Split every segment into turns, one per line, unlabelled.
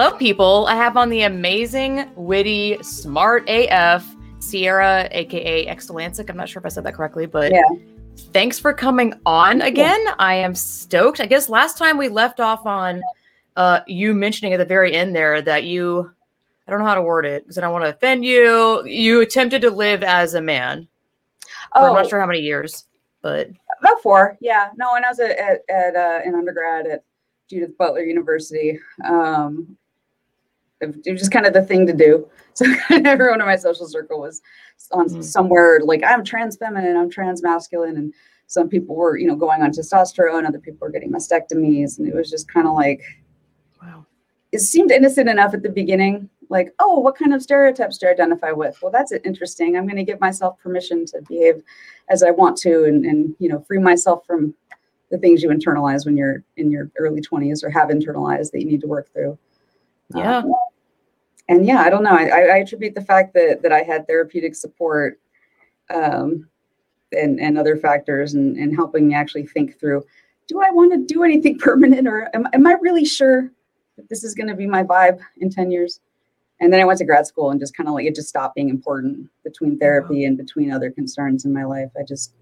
Hello, people. I have on the amazing, witty, smart AF Sierra, aka Extalancic. I'm not sure if I said that correctly, but
Yeah.
thanks for coming on again. I am stoked. I guess last time we left off on uh, you mentioning at the very end there that you, I don't know how to word it because I don't want to offend you. You attempted to live as a man. For I'm
Oh,
not sure how many years, but
about four. Yeah. No, when I was at, at, at uh, in undergrad at Judith Butler University, um, it, was just kind of the thing to do. So everyone in my social circle was on
Mm.
somewhere like I'm trans feminine, I'm trans masculine, and some people were, you know, going on testosterone, and other people were getting mastectomies, and it was just kind of like
wow.
it seemed innocent enough at the beginning like oh what kind of stereotypes do i identify with well that's interesting i'm going to give myself permission to behave as i want to and, and you know free myself from the things you internalize when you're in your early 20s or have internalized that you need to work through
Yeah.
Um, and yeah i don't know. I, I attribute the fact that that i had therapeutic support um, and and other factors and, and helping me actually think through do i want to do anything permanent or am, am i really sure that this is going to be my vibe in 10 years? And then i went to grad school and just kind of like it just stopped being important between therapy and between other concerns in my life. I just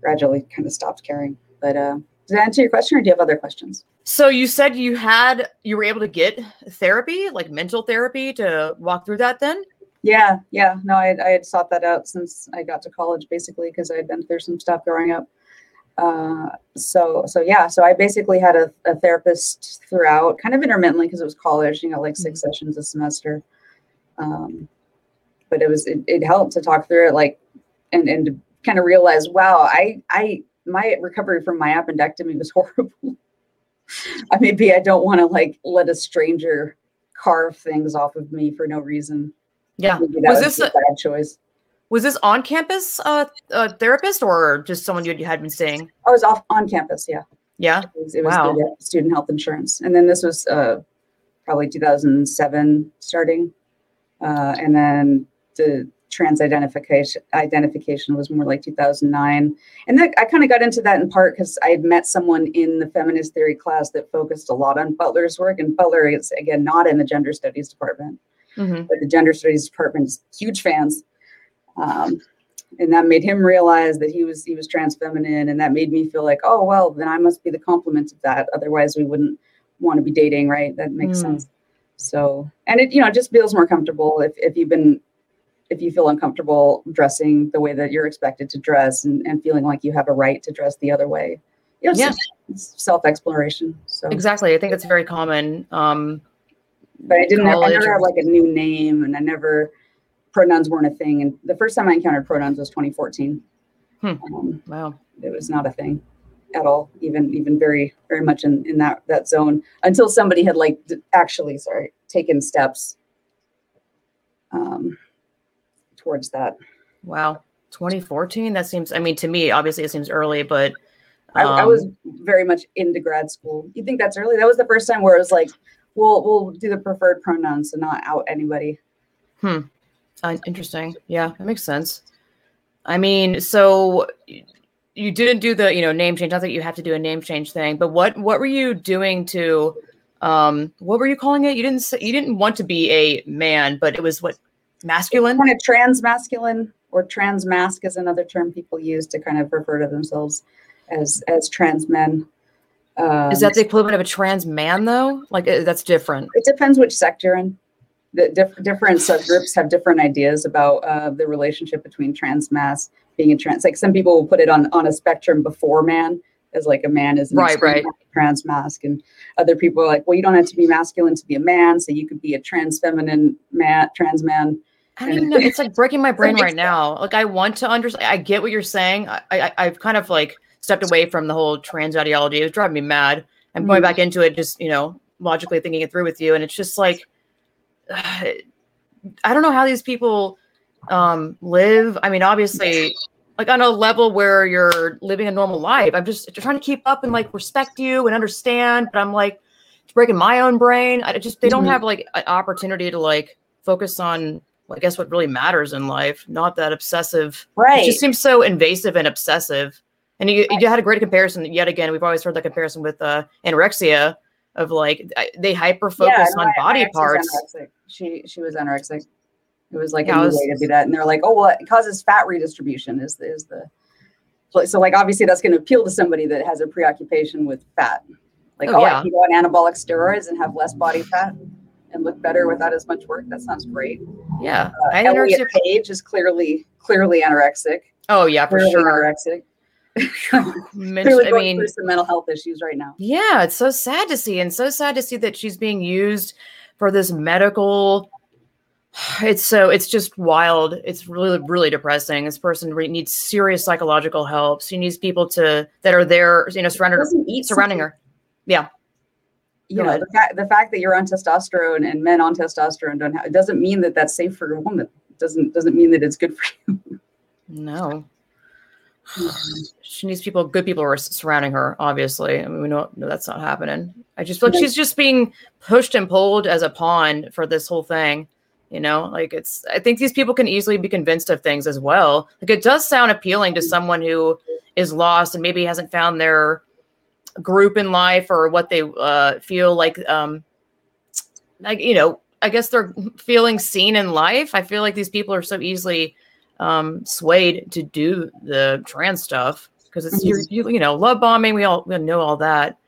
gradually kind of stopped caring. But uh does that answer your question or do you have other questions
So you said you had you were able to get therapy, like mental therapy, to walk through that. Then
Yeah, yeah. No, I, I had sought that out since I got to college, basically, because I had been through some stuff growing up. Uh, so, so yeah. So I basically had a, a therapist throughout, kind of intermittently, because it was college. You know, like 6 sessions a semester. Um, but it was it, it helped to talk through it, like, and and to kind of realize, wow, I I my recovery from my appendectomy was horrible. I maybe I don't want to like let a stranger carve things off of me for no reason.
yeah, was
was,
this
a bad choice?
was this on campus uh, uh therapist or just someone you had been seeing?
I was off on campus. Yeah,
Yeah.
it was, it was
Wow.
student health insurance, and then this was uh, probably 2007 starting, uh, and then the trans identification identification was more like 2009, and then I kind of got into that in part because I had met someone in the feminist theory class that focused a lot on Butler's work, and Butler is again not in the gender studies department.
hmm
but the gender studies department's huge fans um, and that made him realize that he was he was trans feminine and that made me feel like oh well then i must be the complement of that otherwise we wouldn't want to be dating right that makes
Mm.
sense so and it you know it just feels more comfortable if, if you've been if you feel uncomfortable dressing the way that you're expected to dress and, and feeling like you have a right to dress the other way you know,
Yeah.
it's self-exploration so
Exactly. I think it's very common. Um,
but I didn't. I never had like a new name, and I never pronouns weren't a thing. And the first time I encountered pronouns was 2014.
Hmm.
Um,
wow.
it was not a thing at all, even even very very much in in that that zone until somebody had like actually sorry taken steps um, towards that.
Wow. 2014. That seems. I mean, to me, obviously, it seems early, but
I, I
um,
was very much into grad school. You think that's early? That was the first time where it was like, we'll we'll do the preferred pronouns and not out anybody.
Uh, interesting. Yeah, that makes sense. I mean, so you didn't do the, you know, name change. Not that you have to do a name change thing, but what what were you doing to, um, what were you calling it? You didn't say, you didn't want to be a man, but it was what masculine.
kind of trans masculine or trans masc is another term people use to kind of refer to themselves as as trans men. Um,
Is that the equivalent of a trans man though? Like uh, that's different.
it depends which sect you're in. The diff- different subgroups have different ideas about uh, the relationship between trans masc being a trans. Like some people will put it on on a spectrum before man, as like a man is
Right, right.
trans masc, and other people are like, well, you don't have to be masculine to be a man, so you could be a trans feminine man, trans man.
I don't even know. It's like breaking my brain right now. Like I want to understand. I get what you're saying. I, I I've kind of like stepped away from the whole trans ideology. It was driving me mad. I'm going
Mhm.
back into it, just you know, logically thinking it through with you, and it's just like, I don't know how these people um live. I mean, obviously, like on a level where you're living a normal life. I'm just trying to keep up and like respect you and understand, but I'm like it's breaking my own brain. I just they don't
Mhm.
have like an opportunity to like focus on I guess what really matters in life, not that obsessive.
Right.
It just seems so invasive and obsessive. And you, you had a great comparison yet again. We've always heard that comparison with uh, anorexia. of like they hyper focus yeah, on body parts.
She she was anorexic. It was like yeah, a way to do that, and they're like, oh well, it causes fat redistribution. Is is the so like obviously that's going to appeal to somebody that has a preoccupation with fat. Like oh, oh yeah. I can go on anabolic steroids and have less body fat and look better without as much work. That sounds great.
Yeah,
uh, Elliot Page is clearly clearly anorexic.
Oh yeah, for clearly sure.
Anorexic. Clearly I mean, some mental health issues right now.
Yeah, it's so sad to see, and so sad to see that she's being used for this medical. It's so it's just wild. It's really really depressing. This person re- needs serious psychological help. She needs people to that are there, you know, surrounding surrounding her. Yeah.
You know, the fact, the fact that you're on testosterone and men on testosterone don't have it doesn't mean that that's safe for a woman. It doesn't doesn't mean that it's good for you.
No. she needs people, good people are surrounding her. Obviously, I mean, we know, no, that's not happening. I just feel like she's just being pushed and pulled as a pawn for this whole thing. You know, like it's. I think these people can easily be convinced of things as well. Like it does sound appealing to mm-hmm. someone who is lost and maybe hasn't found their group in life or what they uh, feel like. Um, like you know, I guess they're feeling seen in life. I feel like these people are so easily um, swayed to do the trans stuff because it's mm-hmm. you, you know love bombing. We all we know all that.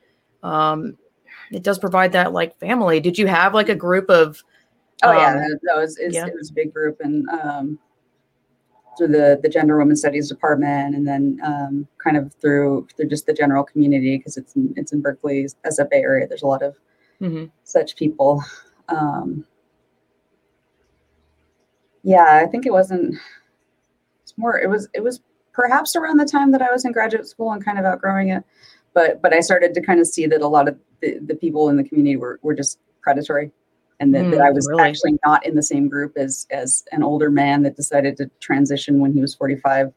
Um, it does provide that like family. Did you have like a group of?
Oh um, yeah, no, it was, yeah. it was a big group and um, through the the gender women studies department and then um, kind of through through just the general community because it's in, it's in Berkeley as a Bay Area. There's a lot of mm-hmm. such people. Um, yeah, I think it wasn't it's more it was it was perhaps around the time that I was in graduate school and kind of outgrowing it. But but I started to kind of see that a lot of the, the people in the community were, were just predatory and that, mm, that I was really? actually not in the same group as as an older man that decided to transition when he was 45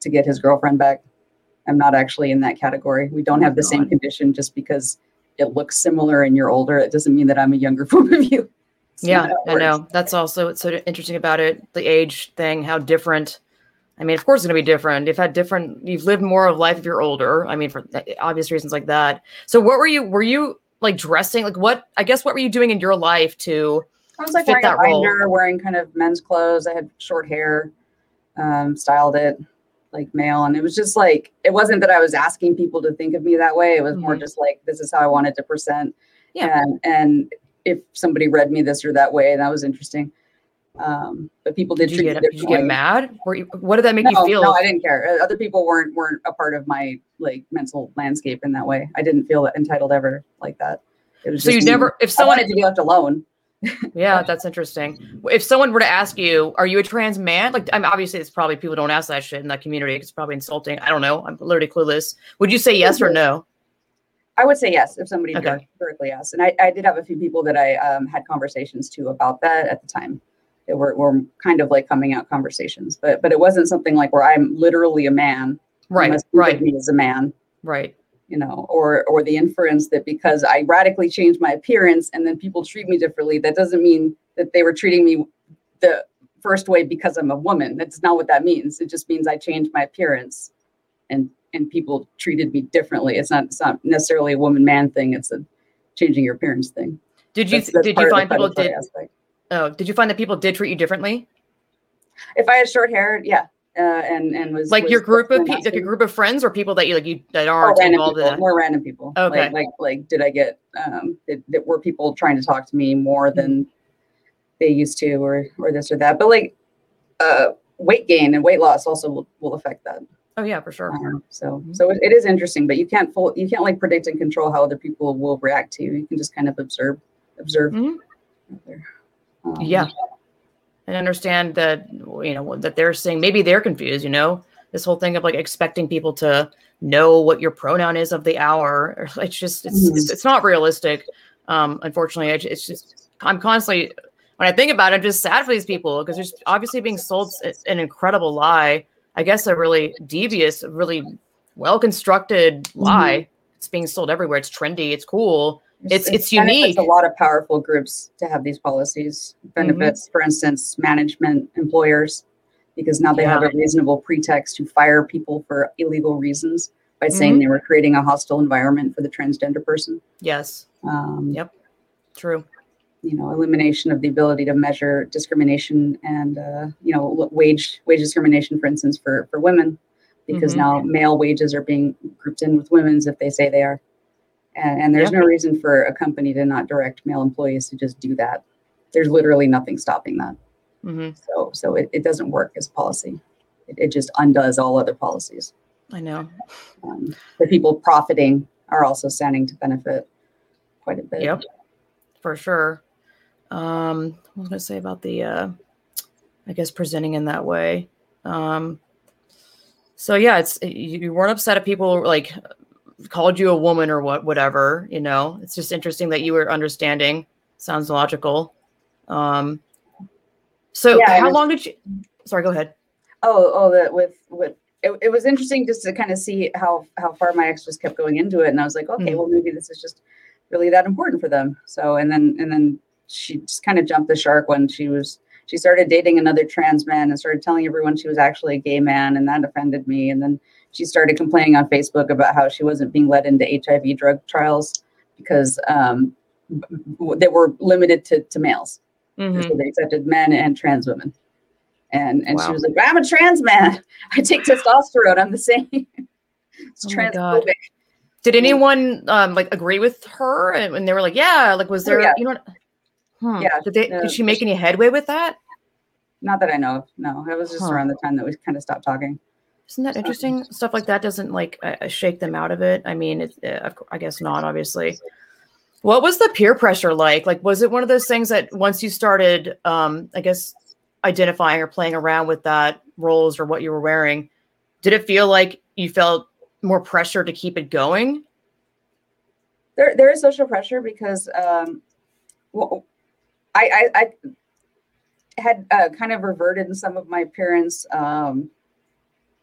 to get his girlfriend back. I'm not actually in that category. We don't oh have the same condition just because it looks similar and you're older. It doesn't mean that I'm a younger form of you.
yeah, I know. That's also what's so interesting about it. The age thing, how different I mean, of course, it's going to be different. You've had different, you've lived more of life if you're older. I mean, for obvious reasons like that. So, what were you, were you like dressing? Like, what, I guess, what were you doing in your life to
I was like fit wearing that a binder, role? wearing kind of men's clothes. I had short hair, um, styled it like male. And it was just like, it wasn't that I was asking people to think of me that way. It was mm-hmm. more just like, this is how I wanted to present. Yeah. And, and if somebody read me this or that way, that was interesting. Um, but people did,
did you, get, did you get mad? You, what did that make no, you feel?
No, I didn't care. Uh, other people weren't weren't a part of my like mental landscape in that way. I didn't feel entitled ever like that.
It was so you never, if someone
had to be left alone.
yeah, that's interesting. If someone were to ask you, "Are you a trans man?" Like, I'm obviously it's probably people don't ask that shit in that community. It's probably insulting. I don't know. I'm literally clueless. Would you say yes or no?
I would say yes if somebody okay. directly asked. And I, I did have a few people that I um, had conversations to about that at the time were, were kind of like coming out conversations, but but it wasn't something like where I'm literally a man,
right? Right.
Me as a man,
right?
You know, or or the inference that because I radically changed my appearance and then people treat me differently, that doesn't mean that they were treating me the first way because I'm a woman. That's not what that means. It just means I changed my appearance, and and people treated me differently. It's not it's not necessarily a woman man thing. It's a changing your appearance thing.
Did you that's, that's did you find people did aspect. Oh, did you find that people did treat you differently?
If I had short hair, yeah, uh, and and was
like
was
your group of pe- like a group of friends or people that you like you that aren't oh, involved
people, more random people.
Okay,
like, like like did I get um did, did, were people trying to talk to me more mm-hmm. than they used to or or this or that? But like uh weight gain and weight loss also will, will affect that.
Oh yeah, for sure.
Um, so mm-hmm. so it, it is interesting, but you can't full you can't like predict and control how other people will react to you. You can just kind of observe observe. Mm-hmm.
Um, yeah. And understand that, you know, that they're saying maybe they're confused, you know, this whole thing of like expecting people to know what your pronoun is of the hour. It's just, it's, mm-hmm. it's, it's, not realistic. Um, unfortunately, it's just, I'm constantly, when I think about it, I'm just sad for these people because there's obviously being sold an incredible lie. I guess a really devious, really well constructed lie. Mm-hmm. It's being sold everywhere. It's trendy. It's cool it's it's, unique.
a lot of powerful groups to have these policies. Benefits, mm-hmm. for instance, management, employers, because now they yeah. have a reasonable pretext to fire people for illegal reasons. by saying
Mhm.
they were creating a hostile environment for the transgender person.
Yes.
Um,
Yep. True.
You know, elimination of the ability to measure discrimination and uh, you know wage wage discrimination, for instance, for for women, because
Mhm.
now male wages are being grouped in with women's if they say they are, and, and there's no reason for a company to not direct male employees to just do that. There's literally nothing stopping that.
hmm
So so it, it doesn't work as policy. It, it just undoes all other policies.
I know.
Um, the people profiting are also standing to benefit quite a bit.
Yep. For sure. Um, what was I gonna say about the uh I guess presenting in that way. Um so yeah, it's you, you weren't upset at people like called you a woman or what whatever, you know. It's just interesting that you were understanding. Sounds logical. Um so
Yeah,
how
and-
long did you sorry, go ahead.
Oh, oh, that with with it, it was interesting just to kind of see how how far my ex just kept going into it, and I was like, okay,
Mm.
well maybe this is just really that important for them. So and then and then she just kind of jumped the shark when she was she started dating another trans man and started telling everyone she was actually a gay man, and that offended me. And then she started complaining on Facebook about how she wasn't being led into HIV drug trials because um, they were limited to to males.
Mhm.
So they accepted men and trans women. And and she was like, I'm a trans man. I take testosterone. I'm the same. it's
Oh my God.
transphobic.
Did anyone um like agree with her and, and they were like, yeah, like was
Oh,
there
yeah.
you know? Hmm.
Yeah,
Did they
no,
did she make any headway with that?
Not that I know of. No, it was just
Huh.
around the time that we kind of stopped talking.
Isn't that interesting? Stuff like that doesn't like uh, shake them out of it. I mean, it's uh, I guess not, obviously. What was the peer pressure like? Like, was it one of those things that once you started, um, I guess, identifying or playing around with that roles or what you were wearing, did it feel like you felt more pressure to keep it going?
There, there is social pressure because um, well, I, I, I had uh, kind of reverted in some of my appearance. Um,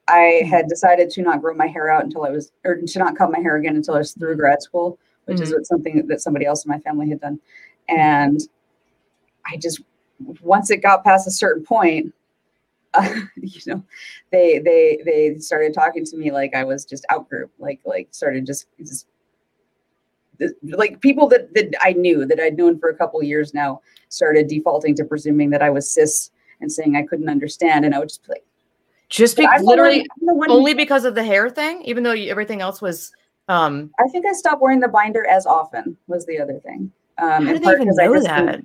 I mm-hmm. had decided to not grow my hair out until I was, or to not cut my hair again until I was through grad school, which is mm-hmm. something that somebody else in my family had done. Mm-hmm. And I just, once it got past a certain point, uh, you know, they they they started talking to me like I was just out group, like like started just just like people that that I knew that I'd known for a couple years now started defaulting to presuming that I was cis and saying I couldn't understand, and I would just be like,
Just be,
"But the
literally
one-
only because of the hair thing, even though you, everything else was. Um,
I think I stopped wearing the binder as often was the other thing. Um,
how did they even know that?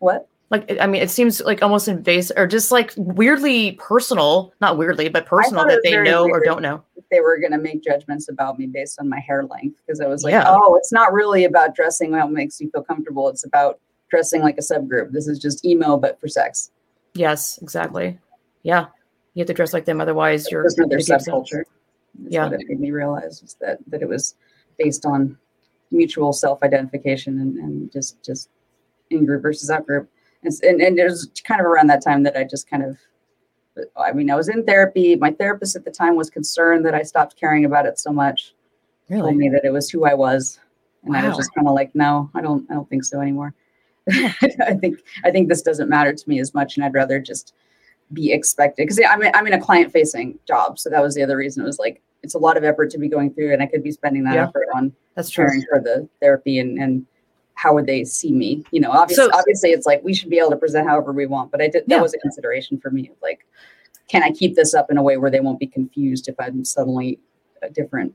What?
Like, I mean, it seems like almost invasive, or just like weirdly personal. Not weirdly, but personal that they know or don't know.
they were going to make judgments about me based on my hair length because I was like,
Yeah.
oh, it's not really about dressing what makes you feel comfortable. It's about dressing like a subgroup. This is just emo, but for sex.
Yes, exactly. Yeah, you have to dress like them, otherwise you're.
There's another
it gives them-
subculture. That's
Yeah.
what it made me realize is that that it was based on mutual self-identification and, and just just in group versus out group. And, and and it was kind of around that time that I just kind of I mean, I was in therapy. My therapist at the time was concerned that I stopped caring about it so much. Really? told
Really?
me that it was who I was, and I was just kind of like, no, I don't, I don't think so anymore. I think, I think this doesn't matter to me as much, and I'd rather just be expected because I'm, in- I'm in a client-facing job, so that was the other reason. It was like it's a lot of effort to be going through, and I could be spending that
Yeah.
effort on
That's true.
for the therapy and and how would they see me? You know, obviously,
So-
obviously, it's like we should be able to present however we want, but I did that
Yeah.
was a consideration for me. Like, can I keep this up in a way where they won't be confused if I'm suddenly a different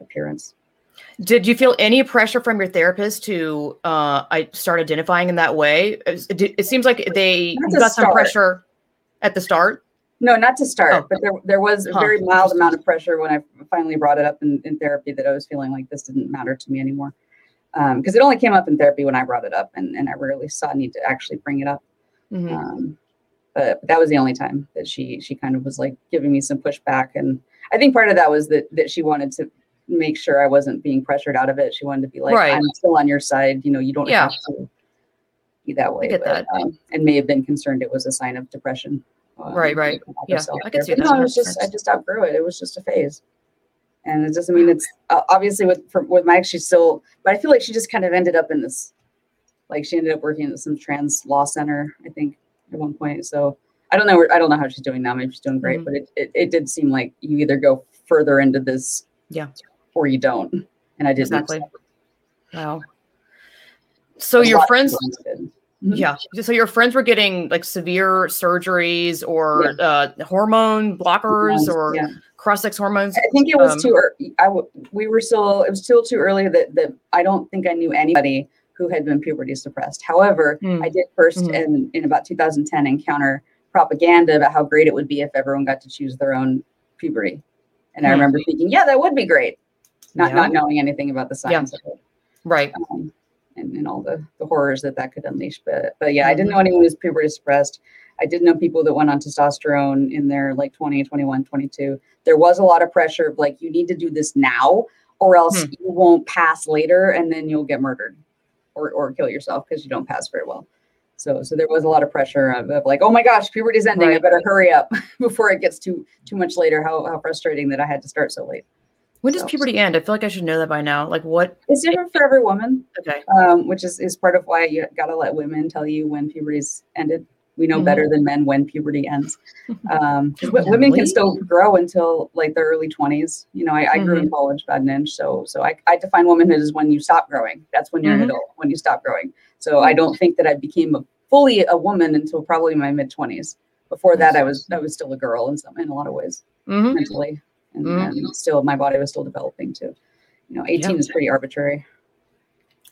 appearance?
Did you feel any pressure from your therapist to uh, I start identifying in that way? It, it- it seems like they
Not
you
to
got some pressure at the start.
No, not to start,
Oh.
but there there was a
Huh,
very mild amount of pressure when I finally brought it up in, in therapy that I was feeling like this didn't matter to me anymore. Because it only came up in therapy when I brought it up, and, and I rarely saw a need to actually bring it up.
Mhm.
Um, but, but that was the only time that she she kind of was like giving me some pushback, and I think part of that was that that she wanted to make sure I wasn't being pressured out of it. She wanted to be like,
Right.
I'm still on your side. You know, you don't
Yeah.
have to be that way.
I get
but,
that.
Um, and may have been concerned it was a sign of depression. um,
Right, right. Yeah, I can
there.
see that
No, it was just I just outgrew it. It was just a phase. And it doesn't mean it's uh, obviously with with Mike, she's still, but I feel like she just kind of ended up in this, like she ended up working at some trans law center, I think, at one point. So I don't know. I don't know how she's doing now. Maybe she's doing great,
Mhm.
but it, it it did seem like you either go further into this
Yeah.
or you don't. And I didn't.
Exactly. Wow. So your friends. Yeah. So your friends were getting like severe surgeries or uh, hormone blockers or
yeah.
cross-sex hormones.
I think it was
Um,
too. ear- I w- we were still. It was still too early that that I don't think I knew anybody who had been puberty suppressed. However,
Hmm.
I did 1st
Mhm.
in in about 2010 encounter propaganda about how great it would be if everyone got to choose their own puberty, and I
Hmm.
remember thinking, yeah, that would be great. Not
Yeah.
not knowing anything about the science of it.
Right.
um, and, and all the, the horrors that that could unleash. But but yeah, I
Mm-hmm.
didn't know anyone who was puberty suppressed. I did know people that went on testosterone in their like 20, 21, 22. There was a lot of pressure of like, you need to do this now or else
Hmm.
you won't pass later and then you'll get murdered or, or kill yourself because you don't pass very well. So so there was a lot of pressure of, of like, oh my gosh, puberty's ending. I better hurry up before it gets too too much later. How how frustrating that I had to start so late.
When does
So-
puberty end? I feel like I should know that by now. Like what?
It's different for every woman.
Okay.
um, which is, is part of why you got to let women tell you when puberty's ended. We know
Mhm.
better than men when puberty ends. Um, women can still grow until like their early 20s. You know, I, I grew in college about an inch. So, so I, I define womanhood as when you stop growing. That's when you're
Mhm.
an adult, when you stop growing. So I don't think that I became a, fully a woman until probably my mid 20s. Before that, I was I was still a girl in some in a lot of ways
hmm
mentally, and,
Mhm.
and still my body was still developing too. You know, 18
Yeah.
is pretty arbitrary.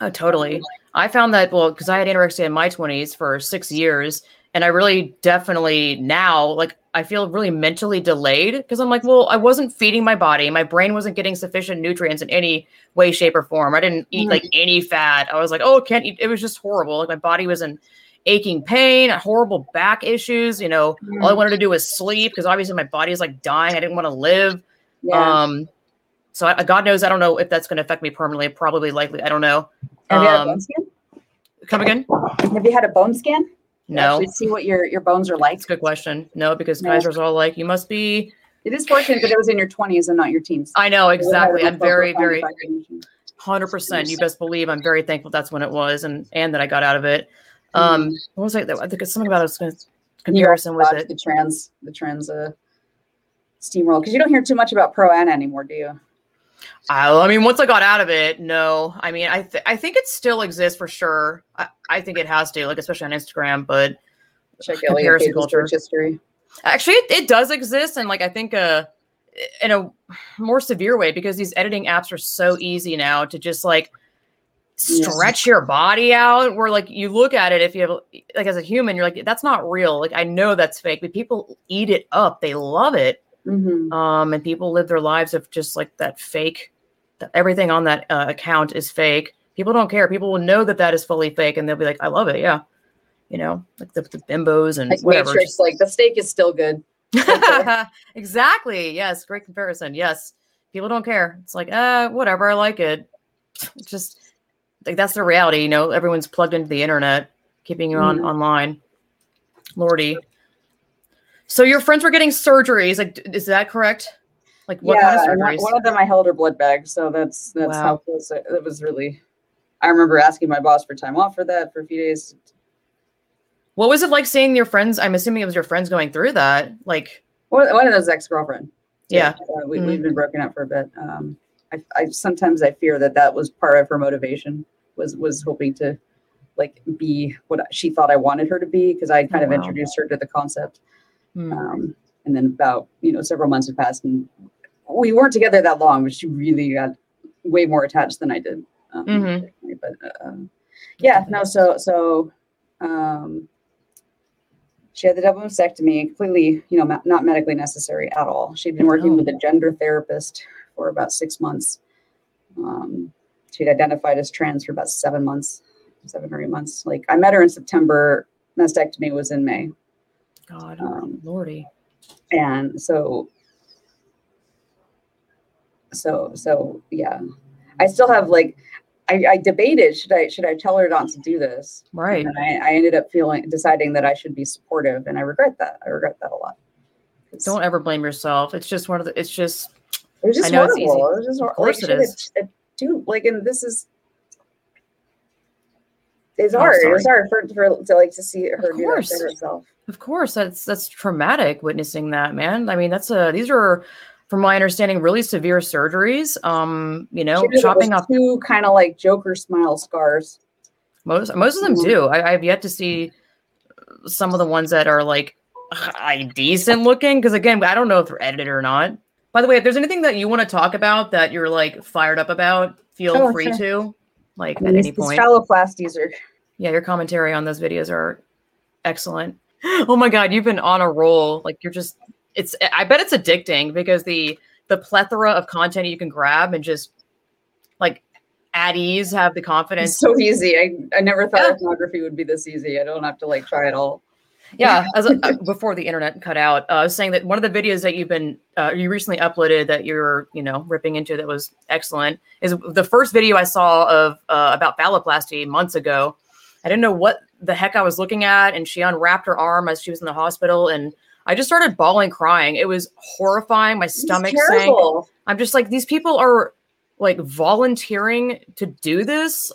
Oh, totally. I found that well because I had anorexia in my twenties for six years, and I really definitely now like I feel really mentally delayed because I'm like, well, I wasn't feeding my body, my brain wasn't getting sufficient nutrients in any way, shape, or form. I didn't eat like any fat. I was like, oh, can't eat. It was just horrible. Like my body was in aching pain, horrible back issues. You know, all I wanted to do was sleep because obviously my body is like dying. I didn't want to live.
Yeah.
Um, so I, God knows, I don't know if that's going to affect me permanently. Probably, likely, I don't know.
Have you had a
Um,
bone scan?
come again?
Have you had a bone scan?
No,
actually see what your your bones are like.
that's a good question. No, because
No.
Kaiser's all like, you must be.
It is fortunate that it was in your twenties and not your teens.
I know
It would have
exactly. I'm very, very, hundred percent. You best believe I'm very thankful that's when it was, and and that I got out of it. Um, what was I? I think it's something about a comparison with it.
the trans the trans uh, steamroll because you don't hear too much about pro an anymore, do you?
I, I mean, once I got out of it, no. I mean, I th- I think it still exists for sure. I, I think it has to, like especially on Instagram. But
Check out like, your
Comparison culture.
history.
actually, it, it does exist, and like I think uh, in a more severe way because these editing apps are so easy now to just like
Yes.
stretch your body out. Where like you look at it, if you have like as a human, you're like that's not real. Like I know that's fake, but people eat it up. They love it.
Mhm.
um, and people live their lives of just like that fake. That everything on that uh, account is fake. People don't care. People will know that that is fully fake, and they'll be like, "I love it." Yeah, you know, like the, the bimbos and
Like
whatever.
Matrix, like the steak is still good.
exactly. Yes, great comparison. Yes, people don't care. It's like, uh, whatever. I like it. It's just like that's the reality. You know, everyone's plugged into the internet, keeping you on
Mhm.
online. Lordy. So your friends were getting surgeries. Like, is that correct? Like, what
yeah,
kind of
one,
surgeries?
one of them I held her blood bag, so that's that's
Wow.
how close it, it was. Really, I remember asking my boss for time off for that for a few days.
What was it like seeing your friends? I'm assuming it was your friends going through that. Like,
One, one of those ex girlfriend.
yeah,
uh, we,
Mhm.
we've been broken up for a bit. Um, I, I sometimes I fear that that was part of her motivation was was hoping to like be what she thought I wanted her to be because I kind
Oh,
of
wow.
introduced her to the concept.
Hmm.
Um, and then about you know several months had passed and we weren't together that long, but she really got way more attached than I did. Um,
Mhm.
But uh, yeah, no. So so um, she had the double mastectomy, completely you know ma- not medically necessary at all. She'd been working
Oh.
with a gender therapist for about six months. Um, she'd identified as trans for about seven months, seven or eight months. Like I met her in September. Mastectomy was in May.
God,
Um,
Lordy.
and so so so yeah i still have like I, I debated should i should i tell her not to do this
Right.
and I, I ended up feeling deciding that i should be supportive and i regret that i regret that a lot
Don't ever blame yourself. It's just one of the. It's just.
it was just
I know it's
horrible
easy.
it was just
Of course
like,
it
it- dude like and this is it's
Oh,
hard
sorry.
it's hard for, for to like to see her do that to herself
Of course, that's that's traumatic witnessing that, man. I mean, that's a. These are from my understanding, really severe surgeries. Um, you know,
She
chopping off
two kind of like Joker smile scars.
most most of them
Mhm.
do. I, I've yet to see some of the ones that are like uh, decent looking. Because again, I don't know if they're edited or not. By the way, if there's anything that you want to talk about that you're like fired up about, feel
Oh,
free
sure.
to. Like
I
at any point.
phalloplasties are
Yeah, your commentary on those videos are excellent. Oh my god, you've been on a roll. Like you're just it's I bet it's addicting because the the plethora of content you can grab and just like at ease have the confidence.
it's so easy. I, I never thought
Yeah.
ethnography would be this easy. I don't have to like try it all.
yeah, as uh, before the internet cut out, uh, I was saying that one of the videos that you've been uh, you recently uploaded that you're you know ripping into that was excellent is the first video I saw of uh, about phalloplasty months ago. I didn't know what the heck I was looking at, and she unwrapped her arm as she was in the hospital, and I just started bawling, crying. It was horrifying. My stomach sank. I'm just like, these people are like volunteering to do this.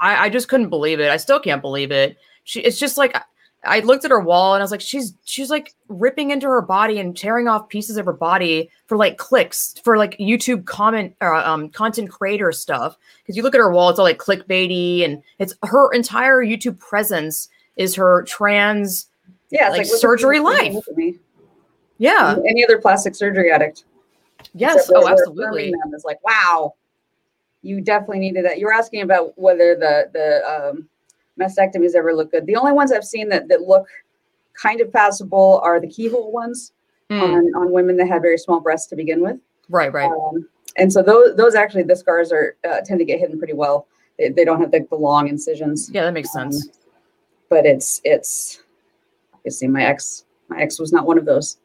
I, I just couldn't believe it. I still can't believe it. She, it's just like I looked at her wall and I was like, she's she's like ripping into her body and tearing off pieces of her body for like clicks for like YouTube comment or um, content creator stuff. Because you look at her wall, it's all like clickbaity, and it's her entire YouTube presence is her trans.
Yeah, it's
like
like,
surgery life.
look at me.
Yeah.
Any other plastic surgery addict?
Yes. Oh, absolutely.
Them. It's like, wow, you definitely needed that. You were asking about whether the the um, mastectomies ever look good. The only ones I've seen that that look kind of passable are the keyhole ones
Mm,
on on women that had very small breasts to begin with.
right. Right.
Um, and so those those actually the scars are uh, tend to get hidden pretty well. They, they don't have the, the long incisions.
Yeah, that makes
Um,
sense.
but it's it's obviously my ex my ex was not one of those.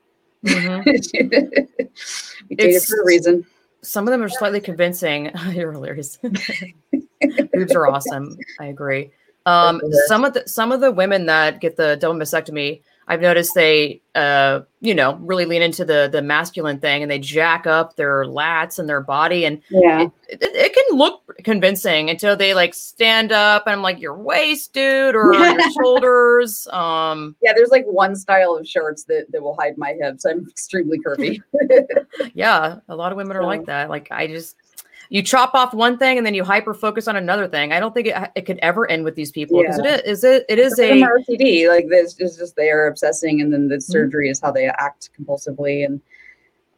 Mhm.
we dated
It's-
for a reason.
some of them are slightly convincing. You're hilarious. Boobs are awesome. I agree. Um, some of the some of the women that get the double mastectomy, I've noticed they, uh, you know, really lean into the the masculine thing and they jack up their lats and their body, and
Yeah.
it, it, it can look convincing until they like stand up and I'm like your waist, dude, or your shoulders. Um,
Yeah, there's like one style of shorts that, that will hide my hips. I'm extremely curvy.
yeah, a lot of women are like that. Like I just you chop off one thing and then you hyper focus on another thing. I don't think it, it could ever end with these people because
Yeah.
it is it it is
Some of them
a
are OCD, like this is just they are obsessing, and then the
Mm-hmm.
surgery is how they act compulsively. And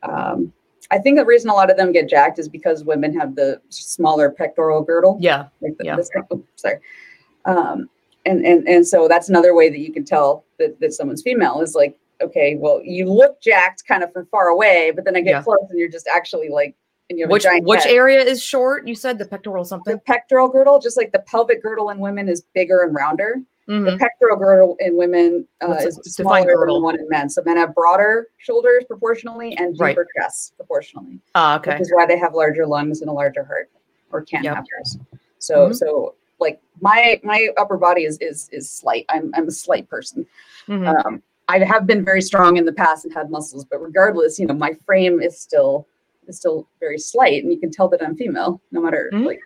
um, I think the reason a lot of them get jacked is because women have the smaller pectoral girdle.
yeah
like the,
Yeah.
this oh, sorry um and and and so that's another way that you can tell that, that someone's female is like okay well you look jacked kind of from far away but then i get
Yeah.
close and you're just actually like and you have
which which
head.
area is short? You said the pectoral something.
the pectoral girdle just like the pelvic girdle in women is bigger and rounder
Mhm.
the pectoral girdle in women uh, is smaller than
girdle.
one in men so men have broader shoulders proportionally and
Right.
deeper chests proportionally
Ah, okay.
which is why they have larger lungs and a larger heart or can
Yep.
have those. So
Mhm.
so like my my upper body is is is slight. I'm I'm a slight person.
Mhm.
Um, I have been very strong in the past and had muscles, but regardless, you know, my frame is still is still very slight, and you can tell that I'm female, no matter
Mhm.
like.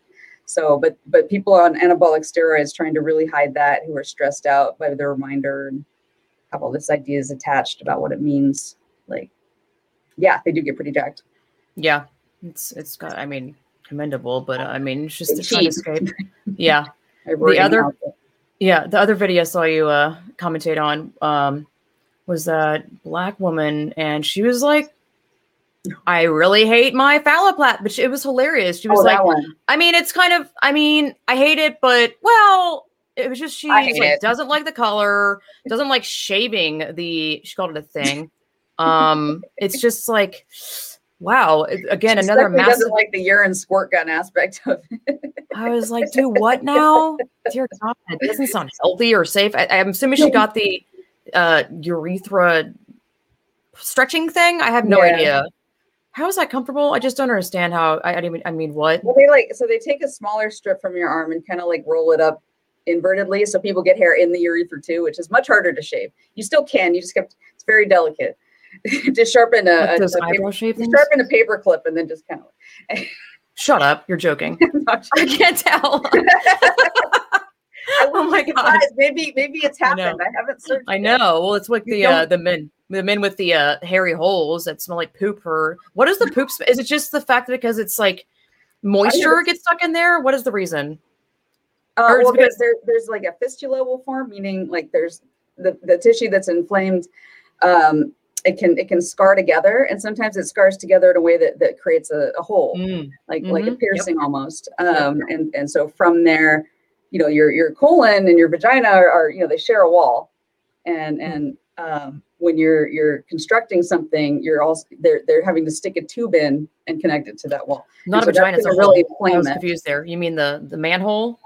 So, but but people on anabolic steroids trying to really hide that, who are stressed out by the reminder and have all this ideas attached about what it means. Like, yeah, they do get pretty jacked.
yeah, it's it's got. I mean, commendable, but uh, I mean, it's just
They
a to escape. Yeah,
the
other- yeah. The other video I saw you uh commentate on um was that black woman, and she was like. I really hate my phalloplat, but it was hilarious. She was
Oh,
like. I mean, it's kind of. I mean, I hate it, but well, it was just she like, doesn't like the color, doesn't like shaving the. She called it a thing. Um, it's just like, wow. Again,
She
another massive.
doesn't like the urine squirt gun aspect of it.
I was like, do what now? Dear God, it doesn't sound healthy or safe. I, I'm assuming she got the uh, urethra stretching thing. I have no
Yeah.
idea. How is that comfortable? I just don't understand how. I, I didn't. I mean, what?
Well, they like so they take a smaller strip from your arm and kind of like roll it up invertedly, so people get hair in the urethra too, which is much harder to shave. You still can. You just kept. It's very delicate. just sharpen a, a, a paper,
eyebrow shape
just
things?
sharpen a paper clip and then just kind of.
Shut up! You're joking. I can't tell.
I
Oh my God.
Maybe maybe it's happened. I, haven't searched.
I know. Well, it's
You
the uh, the men the men with the uh, hairy holes that smell like poop or what is the poop? sm- Is it just the fact that because it's like moisture gets stuck in there? What is the reason?
Uh, well,
because-
there's, there, there's like a fistula will form, meaning like there's the, the tissue that's inflamed. Um, it can it can scar together, and sometimes it scars together in a way that, that creates a, a hole,
Mm,
like like a
Mhm, yep.
piercing almost. Um, and and so from there, you know, your your colon and your vagina are, are you know they share a wall, and and um, when you're you're constructing something, you're also they're they're having to stick a tube in and connect it to that wall.
Not a
so
vagina. It's a really. I was confused there. You mean the the manhole?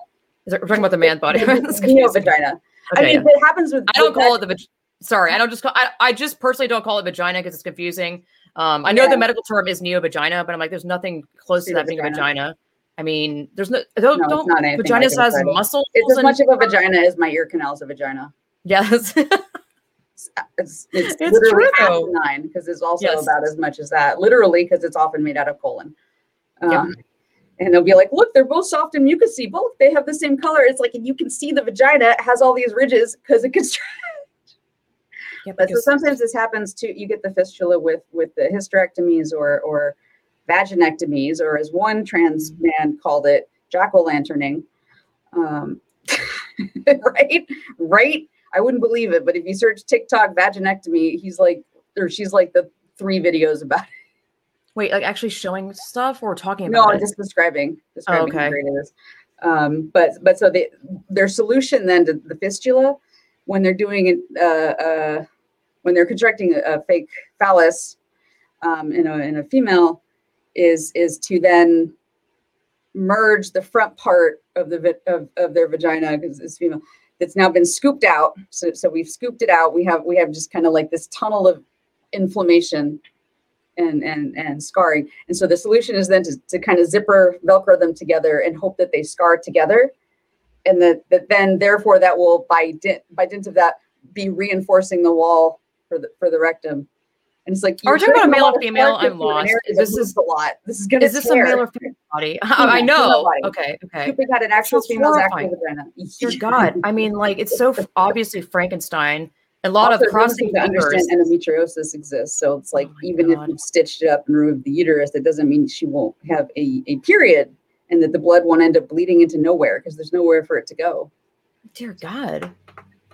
Is it, we're talking about the man body? I
You vagina. I
Okay,
mean, it happens with.
I don't call it the. vag- Sorry, I don't just call. I, I just personally don't call it vagina because it's confusing. Um, I know
Yeah.
the medical term is neovagina, but I'm like, there's nothing close to that being a vagina. I mean, there's no. Don't,
No,
don't vaginas
like
has
vagina.
muscles.
It's as much of a vagina as my ear canal is a vagina.
Yes.
It's it's, it's,
It's
literally
true,
half nine because it's also
Yes.
about as much as that. Literally because it's often made out of colon.
Yep.
Um, And they'll be like, "Look, they're both soft and mucousy. Both they have the same color." It's like, and you can see the vagina has all these ridges because it gets.
yeah,
But so sometimes this happens too. You get the fistula with with the hysterectomies or or vaginectomies, or as one trans
Mm-hmm.
man called it, jack o' lanterning. Um, right, right. I wouldn't believe it, but if you search TikTok vaginectomy, he's like, or she's like the three videos about it.
wait, like actually showing stuff or talking
No,
about
I'm
it?
just describing describing
okay.
how great it is. Um, but but so they, their solution then to the fistula, when they're doing it, uh, uh, when they're constructing a, a fake phallus um, in a in a female, is is to then merge the front part of the of, of their vagina because it's female that's now been scooped out. So so we've scooped it out. We have we have just kind of like this tunnel of inflammation and and and scarring. And so the solution is then to, to kind of zipper velcro them together and hope that they scar together, and that that then therefore that will by dint by dint of that be reinforcing the wall for the for the rectum. And it's like
Are we talking about
a
male or female? I'm lost.
area
Is
that
this is-
a lot. This is gonna
Is this a male or female body? Oh,
I
know.
body.
Okay, okay.
Cupid had an actual actual
horrifying.
vagina.
Dear God, I mean, like it's so obviously Frankenstein. A lot
Also,
of crossing
to understand endometriosis exists. So it's like
Oh
even
God.
if you've stitched it up and removed the uterus, that doesn't mean she won't have a, a period and that the blood won't end up bleeding into nowhere because there's nowhere for it to go.
Dear God.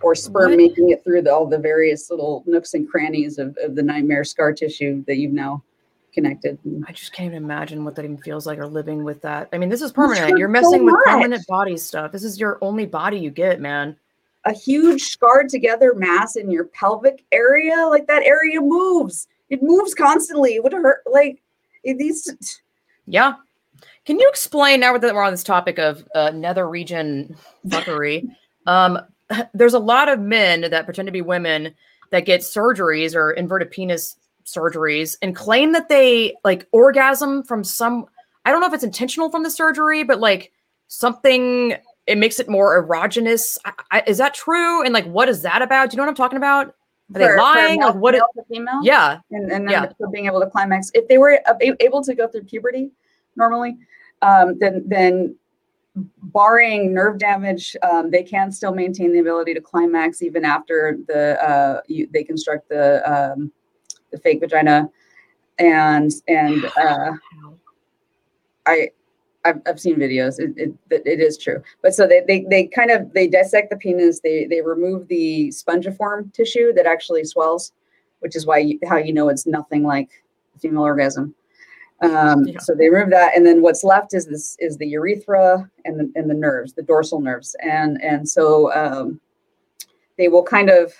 Or sperm
What?
making it through the, all the various little nooks and crannies of, of the nightmare scar tissue that you've now connected.
I just can't even imagine what that even feels like or living with that. I mean, this is permanent. You're
so
messing with permanent body stuff. This is your only body you get, man.
A huge scarred together mass in your pelvic area, like that area moves. It moves constantly. It would hurt. Like it needs to.
Yeah. Can you explain now that we're on this topic of uh, nether region fuckery? um, there's a lot of men that pretend to be women that get surgeries or inverted penis surgeries and claim that they like orgasm from some. I don't know if it's intentional from the surgery, but like something it makes it more erogenous. I, I, is that true? And like, what is that about? Do you know what I'm talking about? Are they
for- for
lying?
male-
Like, what?
Male to female?
yeah.
and, and then
Yeah.
being able to climax. If they were able to go through puberty normally, um, then then barring nerve damage, um, they can still maintain the ability to climax even after the uh, you, they construct the um, the fake vagina, and and uh, I. I've, I've seen videos. It, it, it is true, but so they, they they kind of they dissect the penis. They they remove the spongiform tissue that actually swells, which is why you, how you know it's nothing like female orgasm. Um,
Yeah.
So they remove that, and then what's left is this is the urethra and the and the nerves, the dorsal nerves, and and so um, they will kind of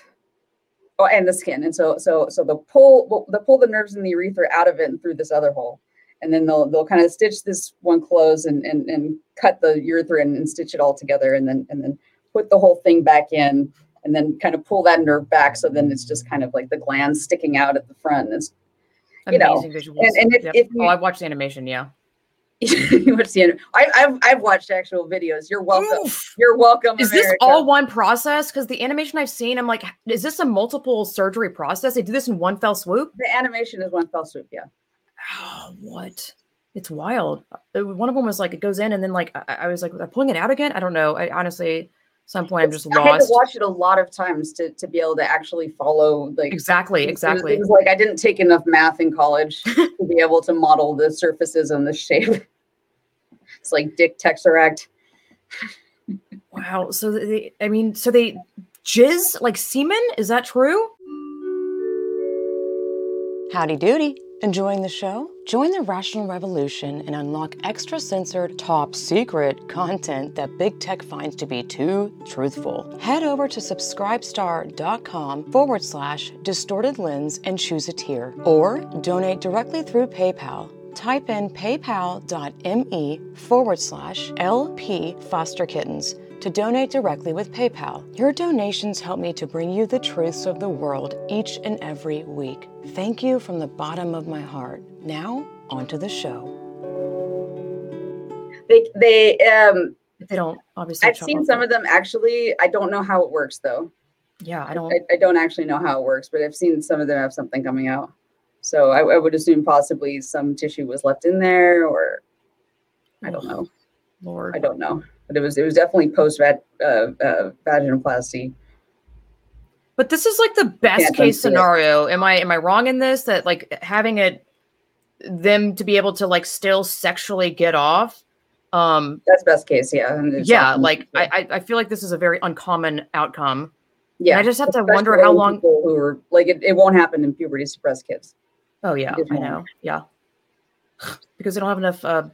oh, and the skin, and so so so they'll pull they'll pull the nerves in the urethra out of it and through this other hole, and then they'll they'll kind of stitch this one close and and, and cut the urethra and, and stitch it all together, and then and then put the whole thing back in and then kind of pull that nerve back so then it's just kind of like the glans sticking out at the front. And it's You know,
Amazing visuals.
and- and if-
Yep.
if
oh,
you-
I watched the animation. Yeah.
you would see it. I, I've I've watched actual videos. You're welcome.
Oof.
You're welcome.
Is this all one process? Because the animation I've seen, I'm like, is this a multiple surgery process? They do this in one fell swoop?
The animation is one fell swoop. Yeah.
Oh, what? It's wild. Uh, One of them was like, it goes in and then like, I, I was like, "Are they pulling it out again? I don't know. I honestly, some point I'm just lost.
I had to watch it a lot of times to to be able to actually follow like
Exactly, exactly.
It was like I didn't take enough math in college to be able to model the surfaces and the shape. It's like Dick Tesseract.
Wow. So they, I mean, so they jizz like semen? Is that true? Howdy doody. Enjoying the show? Join the Rational Revolution and unlock extra censored, top secret content that big tech finds to be too truthful. Head over to subscribestar.com forward slash distorted lens and choose a tier. Or donate directly through PayPal. Type in paypal.me forward slash LP foster kittens to donate directly with PayPal. Your donations help me to bring you the truths of the world each and every week. Thank you from the bottom of my heart. Now, on to the show.
They they um
They don't obviously.
I've seen some of them actually. I don't know how it works though.
Yeah, I don't.
I, I don't actually know how it works, but I've seen some of them have something coming out. So I, I would assume possibly some tissue was left in there, or I don't know.
Lord.
I don't know, but it was it was definitely post vat uh, uh, vaginoplasty.
But this is like the best
Can't
case
unsee it.
scenario. Am I am I wrong in this? That like having it them to be able to like still sexually get off. Um
That's best case, yeah.
yeah, like I I- I feel like this is a very uncommon outcome.
yeah.
I just have to wonder how long
people who are like it, it won't happen in puberty suppressed kids.
Oh yeah, I know. Yeah. Because they don't have enough uh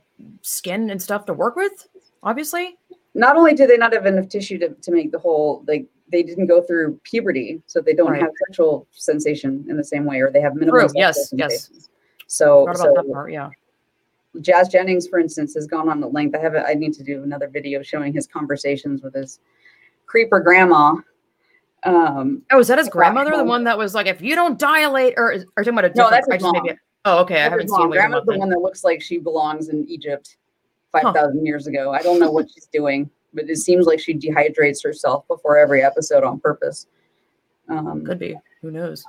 skin and stuff to work with, obviously.
Not only do they not have enough tissue to, to make the whole like they didn't go through puberty, so they don't
Right.
have sexual sensation in the same way, or they have minimal.
Yes, yes.
So, so
part, yeah.
Jazz Jennings, for instance, has gone on at length. I have a, I need to do another video showing his conversations with his creeper grandma. Um,
Oh, is that his grandmother? The one that was like, if you don't dilate, or are you talking about a
No, that's his mom.
maybe- Oh, okay. I haven't seen
mom.
what you're
Grandma's the one that looks like she belongs in Egypt five thousand years ago. I don't know what she's doing, but it seems like she dehydrates herself before every episode on purpose. Um,
Could be. Who knows?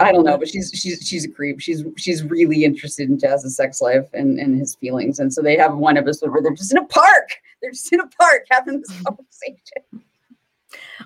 I don't know, but she's she's she's a creep. She's she's really interested in Jazz's sex life and, and his feelings. And so they have one episode where they're just in a park. They're just in a park having this conversation.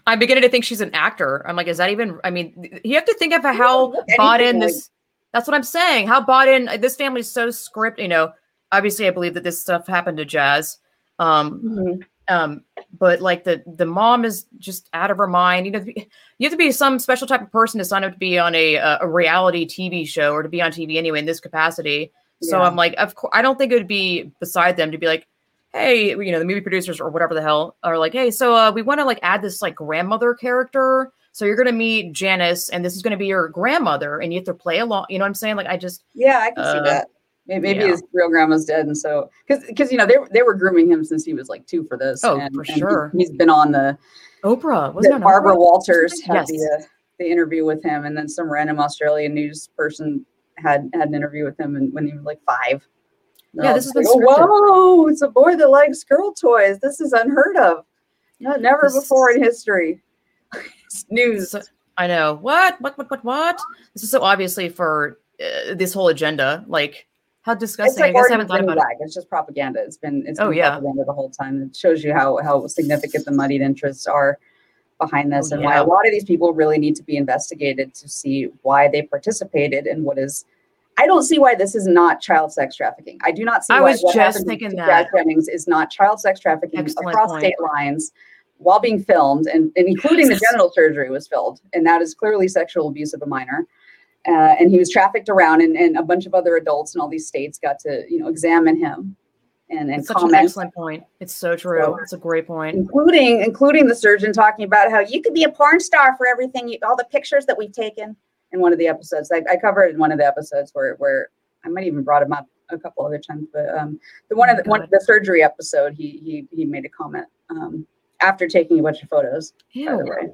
I'm beginning to think she's an actor. I'm like, is that even? I mean, you have to think of how bought in
anything like-
this. That's what I'm saying. How bought in this family's so script. You know, obviously, I believe that this stuff happened to Jazz. Um, um, but like the the mom is just out of her mind. You know, you have to be some special type of person to sign up to be on a a reality TV show or to be on TV anyway in this capacity. So
Yeah.
I'm like, of course, I don't think it would be beside them to be like, hey, you know, the movie producers or whatever the hell are like, hey, so uh, we want to like add this like grandmother character. So you're gonna meet Janice, and this is gonna be your grandmother, and you have to play along. You know what I'm saying? Like, I just
Yeah, I can
Uh,
see that. Maybe, maybe
yeah.
his real grandma's dead, and so because because you know they they were grooming him since he was like two for this.
Oh,
and,
for
and he-
sure.
he's been on the
Oprah wasn't
that
it
Barbara
Oprah?
Walters had
Yes.
the uh, the interview with him, and then some random Australian news person had had an interview with him and, when he was like five.
Yeah, this
was
has
like, "Oh, whoa! It's a boy that likes girl toys. This is unheard of. No, never
This-
before in history. News.
I know what, what, what, what, what? This is so obviously for uh, this whole agenda. Like, how disgusting!
like
I guess I haven't thought about it.
It's just propaganda. It's been it's
Oh,
been
yeah.
propaganda the whole time. It shows you how how significant the moneyed interests are behind this
Oh,
and why a lot of these people really need to be investigated to see why they participated and what is I don't see why this is not child sex trafficking. I do not see
I
why
was just thinking that.
Jazz Jennings is not child sex trafficking
Excellent
across
point.
state lines while being filmed and, and including the genital surgery was filmed and that is clearly sexual abuse of a minor uh, and he was trafficked around and, and a bunch of other adults in all these states got to you know examine him and, and
It's such an excellent point. It's so true.
So-
It's a great point.
including including the surgeon talking about how you could be a porn star for everything you, all the pictures that we've taken in one of the episodes I, I covered in one of the episodes where where I might even brought him up a couple other times but um the one
Oh
of the
my
one
God.
the surgery episode he he he made a comment um after taking a bunch of photos by the
Ew.
way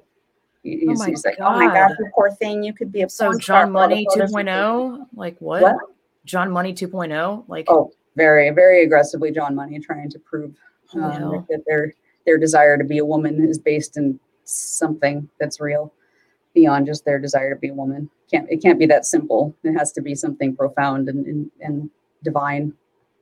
he,
Oh
he's,
my
like oh my
God.
gosh you poor thing you could be a
So John
for all the
Money 2.0, like what?
What?
John Money 2.0, like
Oh, very, very aggressively John Money trying to prove
holy
um,
hell.
that their their desire to be a woman is based in something that's real beyond just their desire to be a woman. Can't it can't be that simple. It has to be something profound and and, and divine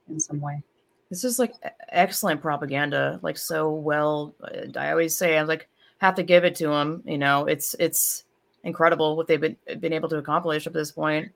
in some way.
This is like excellent propaganda, like so well. uh, I always say, I like have to give it to them. You know, it's it's incredible what they've been been able to accomplish up to this point.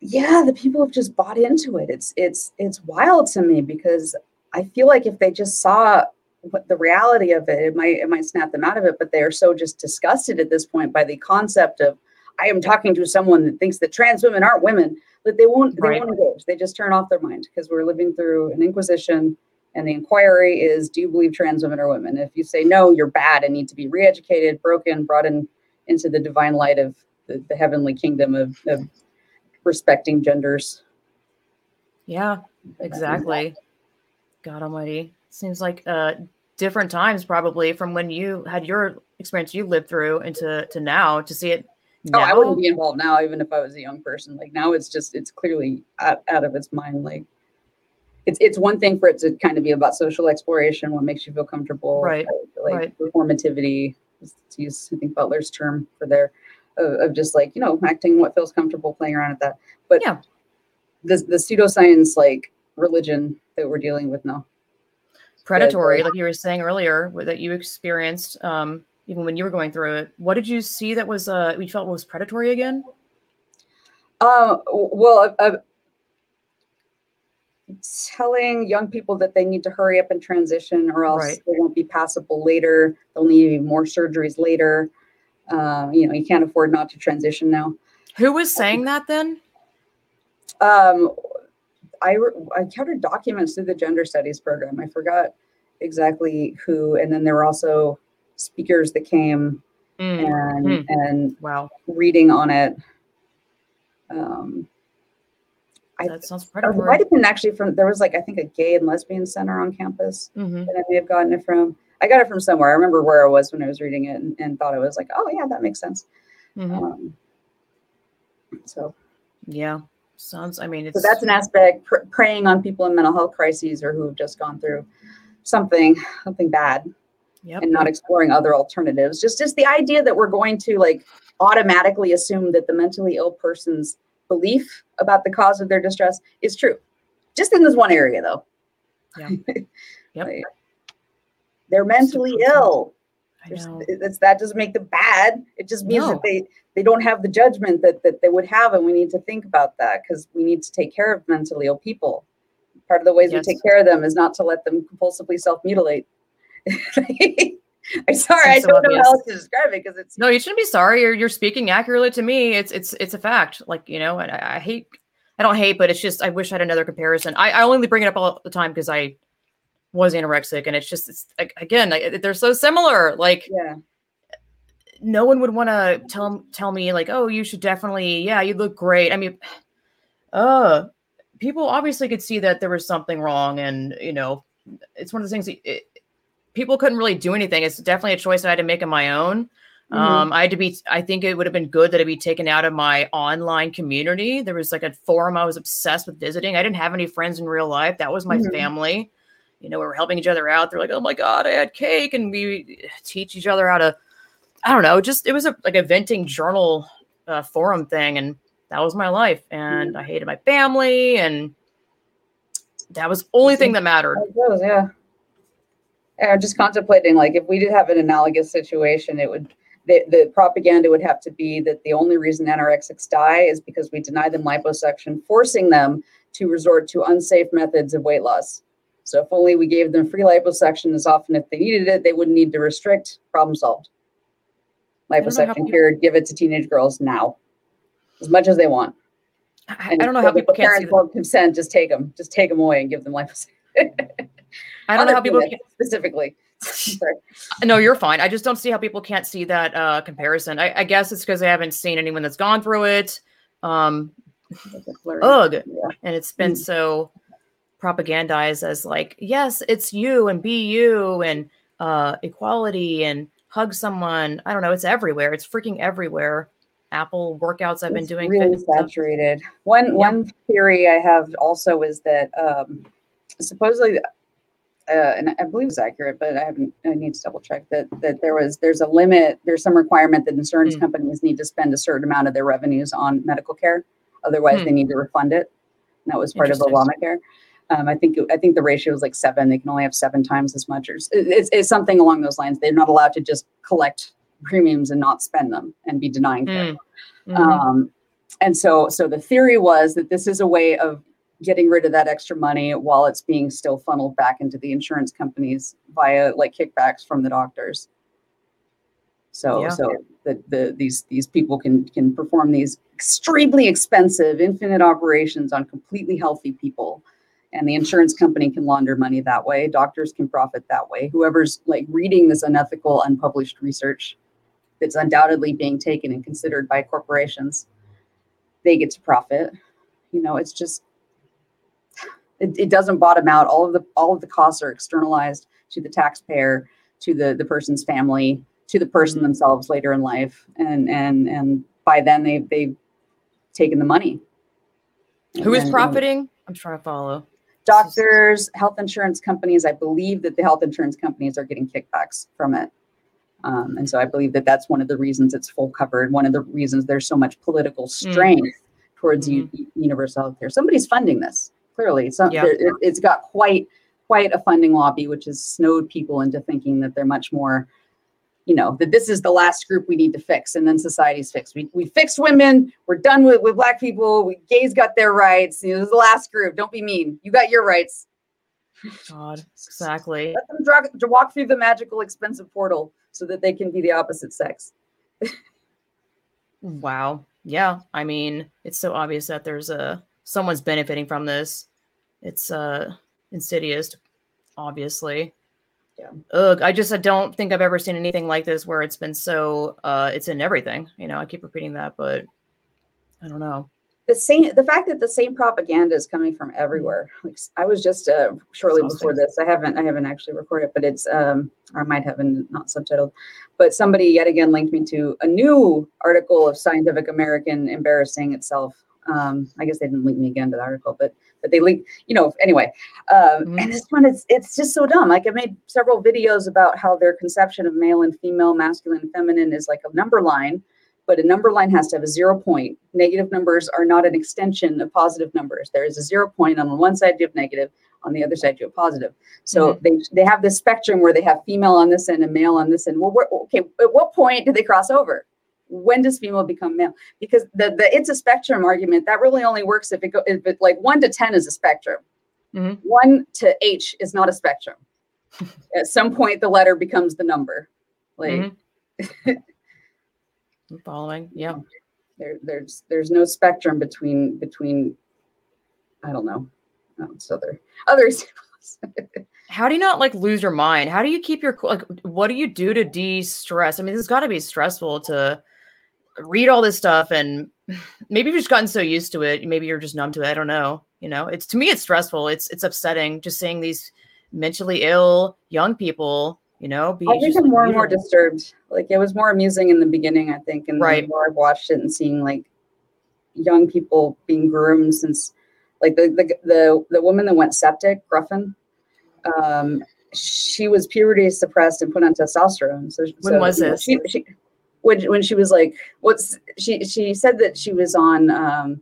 yeah the people have just bought into it it's it's it's wild to me because i feel like if they just saw what the reality of it it might it might snap them out of it but they are so just disgusted at this point by the concept of i am talking to someone that thinks that trans women aren't women that they won't they
Right.
won't engage they just turn off their mind because we're living through an inquisition and the inquiry is do you believe trans women are women if you say no you're bad and need to be re-educated broken brought in into the divine light of the, the heavenly kingdom of, of respecting genders
Yeah, exactly. God Almighty, seems like uh different times probably from when you had your experience you lived through into to now to see it.
Oh, I wouldn't be involved now, even if I was a young person. Like now, it's just it's clearly out, out of its mind. Like it's it's one thing for it to kind of be about social exploration, what makes you feel comfortable,
Right,
Like
right.
performativity, to use I think Butler's term for there, of, of just like you know acting what feels comfortable, playing around at that. But
Yeah.
the the pseudoscience like religion that we're dealing with now.
predatory, like you were saying earlier, that you experienced um even when you were going through it. What did you see that was uh you felt was predatory again?
Um, well, uh, telling young people that they need to hurry up and transition, or else
Right.
they won't be passable later. They'll need even more surgeries later. Um, you know, you can't afford not to transition now.
Who was saying that then?
Um, I re- I counted documents through the gender studies program. I forgot exactly who, and then there were also speakers that came
Mm,
and
Hmm.
and
wow,
reading on it. Um, I-
that sounds
it
predatory.
might have been actually from there was like I think a gay and lesbian center on campus
hmm
that I may have gotten it from. I got it from somewhere. I remember where I was when I was reading it and, and thought it was like, oh yeah, that makes sense.
hmm
Um, so,
Yeah, sounds. I mean,
so that's an aspect. Pr- preying on people in mental health crises or who have just gone through something something bad
yep.
and not exploring other alternatives. Just just the idea that we're going to like automatically assume that the mentally ill person's belief about the cause of their distress is true. Just in this one area though.
Yeah. Yep.
Like, they're mentally
Super
ill.
I know.
It's, that doesn't make them bad. It just means
No.
that they they don't have the judgment that that they would have, and we need to think about that because we need to take care of mentally ill people. Part of the ways
Yes.
we take care of them is not to let them compulsively self mutilate. I'm sorry, I
so
don't know how else to describe it because it's
No, you shouldn't be sorry. You're you're speaking accurately to me. It's it's it's a fact. Like you know, and I, I hate. I don't hate, but it's just I wish I had another comparison. I, I only bring it up all the time because I was anorexic, and it's just it's again like, they're so similar. Like
yeah,
no one would want to tell tell me like, oh, you should definitely, yeah, you look great. I mean, uh, people obviously could see that there was something wrong, and you know, it's one of the things. that It, people couldn't really do anything. It's definitely a choice I had to make on my own.
Mhm.
Um, I had to be. I think it would have been good that it be taken out of my online community. There was like a forum I was obsessed with visiting. I didn't have any friends in real life. That was my
Mhm.
family. You know, we were helping each other out. They're like, "Oh my god, I had cake," and we teach each other how to. I don't know. Just it was a like a venting journal uh, forum thing, and that was my life. And I hated my family, and that was the only thing that mattered.
Goes, yeah. And I'm just contemplating, like, if we did have an analogous situation, it would the, the propaganda would have to be that the only reason anorexics die is because we deny them liposuction, forcing them to resort to unsafe methods of weight loss. So if only we gave them free liposuction as often if they needed it, they wouldn't need to restrict. Problem solved.
don't know how
Liposuction cured. Give it to teenage girls now, as much as they want.
I, I don't know how people
parents won't consent. Just take them. Just take them away and give them liposuction.
I don't know how people.
penis, specifically.
No, you're fine. I just don't see how people can't see that uh, comparison. I, I guess it's because they haven't seen anyone that's gone through it. Um, ugh,
Yeah.
and it's been
Mm.
so propagandized as like, yes, it's you and be you and uh, equality and hug someone. I don't know. It's everywhere. It's freaking everywhere. Apple workouts I've been doing.
really
stuff.
saturated. One one theory I have also is that um, supposedly, uh, and I believe it's accurate, but I haven't. I need to double check that that there was there's a limit. There's some requirement that insurance
Hmm.
companies need to spend a certain amount of their revenues on medical care, otherwise
Hmm.
they need to refund it. And that was part of. Obamacare. Um, I think I think the ratio is like seven. They can only have seven times as much, or it's, it's, something along those lines. They're not allowed to just collect premiums and not spend them and be denying care.
Mm. Mhm.
Um, and so, so the theory was that this is a way of getting rid of that extra money while it's being still funneled back into the insurance companies via like kickbacks from the doctors. So,
Yeah.
so the, the these these people can can perform these extremely expensive infinite operations on completely healthy people, and the insurance company can launder money that way. Doctors can profit that way. Whoever's like reading this unethical, unpublished research that's undoubtedly being taken and considered by corporations, they get to profit. You know, it's just it, it doesn't bottom out. All of the all of the costs are externalized to the taxpayer, to the the person's family, to the person
Mhm.
themselves later in life, and and and by then they they've taken the money.
Who is
And- and
profiting? I'm trying to follow.
Doctors, health insurance companies. I believe that the health insurance companies are getting kickbacks from it. Um, and so I believe that that's one of the reasons it's full covered. One of the reasons there's so much political strength towards u- universal health care. Somebody's funding this clearly. So
Yeah.
it, it's got quite quite a funding lobby, which has snowed people into thinking that they're much more, you know, that this is the last group we need to fix, and then society's fixed. We we fixed women. We're done with with black people. We gays got their rights. You know, this is the last group. Don't be mean. You got your rights.
God, exactly.
Let them drag, to walk through the magical, expensive portal so that they can be the opposite sex.
Wow. Yeah. I mean, it's so obvious that there's a someone's benefiting from this. It's uh insidious, obviously.
Yeah.
Ugh, I just I don't think I've ever seen anything like this where it's been so uh it's in everything. You know, I keep repeating that, but I don't know.
the same the fact that the same propaganda is coming from everywhere like s- i was just uh shortly before this i haven't i haven't actually recorded but it's um or i might have been not subtitled but somebody yet again linked me to a new article of scientific american embarrassing itself um i guess they didn't link me again to the article but but they linked you know anyway um
Mhm.
and this one it's it's just so dumb like i made several videos about how their conception of male and female masculine and feminine is like a number line but a number line has to have a zero point. Negative numbers are not an extension of positive numbers. There is a zero point on one side you have negative, on the other side you have positive. So they they have this spectrum where they have female on this end and male on this end. Well, where, okay, at what point do they cross over? When does female become male? Because the the it's a spectrum argument that really only works if it go if it like one to ten is a spectrum.
Mhm.
One to H is not a spectrum. At some point, the letter becomes the number. Like
Mhm. I'm following. Yeah.
there there's there's no spectrum between between i don't know oh, it's other others
How do you not like lose your mind? How do you keep your like what do you do to de-stress? I mean, it's got to be stressful to read all this stuff and maybe you've just gotten so used to it. Maybe you're just numb to it. I don't know. You know, it's to me it's stressful. It's it's upsetting just seeing these mentally ill young people, you know, be
i become
like,
more and more disturbed like it was more amusing in the beginning i think and
Right.
the more i've watched it and seeing like young people being groomed since like the the the, the woman that went septic gruffin um she was puberty suppressed and put on testosterone so
When
so,
was
know,
this?
she, she when, when she was like what's she she said that she was on um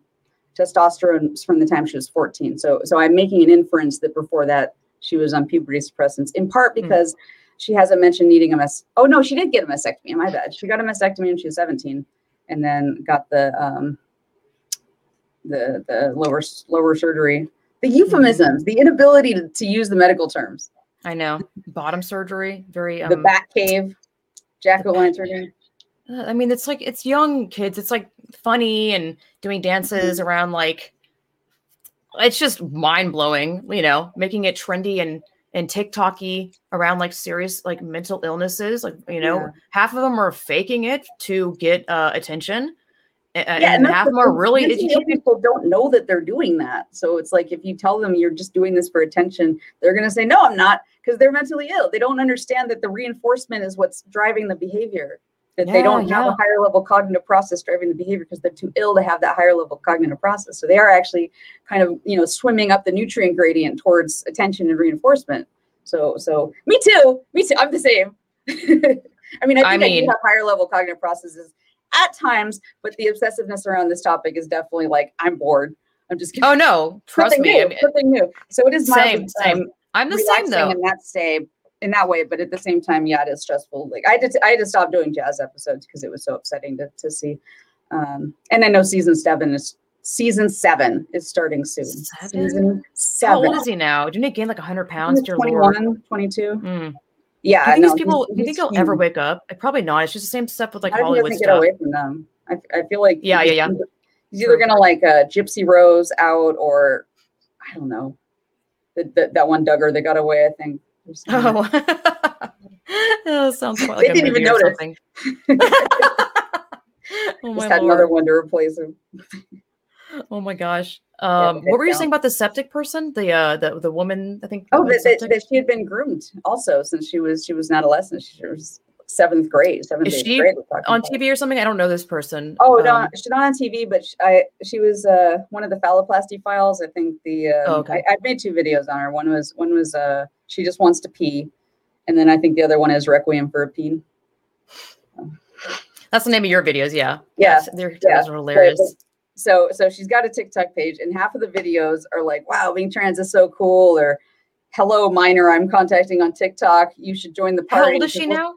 testosterone from the time she was 14 so so i'm making an inference that before that she was on puberty suppressants in part
Hmm.
because she hasn't mentioned needing a mess oh no she did get a mastectomy my bad. She got a mastectomy when she was 17 and then got the um the the lower lower surgery. The euphemisms the inability to, to use the medical terms.
I know. Bottom surgery, very um
the back cave jack-o'-lantern.
Uh, I mean, it's like it's young kids. It's like funny and doing dances around like it's just mind blowing, you know, making it trendy and and TikToky around like serious like mental illnesses. Like you know,
Yeah.
half of them are faking it to get uh, attention, a- a-
yeah,
and,
that's
half of them are really.
People don't know that they're doing that. So it's like if you tell them you're just doing this for attention, they're going to say, "No, I'm not," because they're mentally ill. They don't understand that the reinforcement is what's driving the behavior. That they don't have a higher level cognitive process driving the behavior because they're too ill to have that higher level cognitive process. So they are actually kind of you know swimming up the nutrient gradient towards attention and reinforcement. So so me too, me too. I'm the same. I mean, I think
I
I,
mean-
do have higher level cognitive processes at times, but the obsessiveness around this topic is definitely like I'm bored. I'm just kidding.
Oh no, trust
something
me.
new,
I mean,
something new. So it is
Same,
mildly,
same.
um,
I'm the same though.
in that say in that way, but at the same time, yeah, it is stressful. Like I had to, I had to stop doing jazz episodes because it was so upsetting to, to see. Um, and I know season seven is season seven is starting soon.
Seven?
Season
How
seven.
old is he now? Didn't he gain like 100 pounds? Dear
21,
Lord.
22.
Mm.
Yeah,
Do you think
no,
these people?
he's-
Do you
he's
think he'll ever wake up? Probably not. It's just the same stuff with like
How did
Hollywood
doesn't get
stuff.
away from them? I, I feel like
Yeah, yeah, yeah.
He's, he's either gonna like uh, Gypsy Rose out or I don't know. The, the, that one Duggar that got away, I think. Or something.
Oh, oh sounds quite
They didn't even notice.
oh
Just
my
had another one to replace him.
Oh my gosh! Um,
but
what were you
yeah.
saying about the septic person? The uh, the the woman? I think.
Oh, that, that, that she had been groomed also since she was she was an adolescent. She was seventh grade, seventh
Is she
grade.
on
about.
TV or something? I don't know this person.
Oh no,
Um,
she's not on TV, but she, I she was uh one of the phalloplasty files. I think the um,
Oh, okay.
I, I've made two videos on her. One was one was uh she just wants to pee, and then I think the other one is Requiem for a Peen.
that's the name of your videos. Yeah.
Yeah,
Yes, Their
yeah.
are hilarious.
So so she's got a TikTok page, and half of the videos are like, "Wow, being trans is so cool," or "Hello, minor, I'm contacting on TikTok. You should join the
How
party."
old is she now?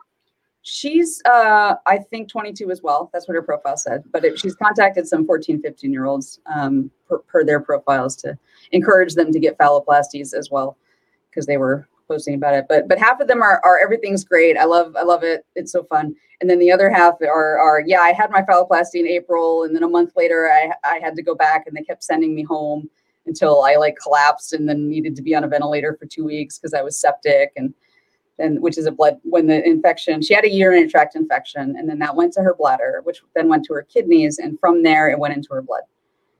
She's, uh, I think 22 as well. That's what her profile said. But it, she's contacted some 14, 15 year olds um, per, per their profiles to encourage them to get phalloplasties as well because they were posting about it. But but half of them are, are everything's great. I love I love it. It's so fun. And then the other half are are yeah, I had my phalloplasty in April, and then a month later I I had to go back, and they kept sending me home until I like collapsed and then needed to be on a ventilator for two weeks because I was septic and and which is a blood when the infection she had a urinary tract infection and then that went to her bladder which then went to her kidneys and from there it went into her blood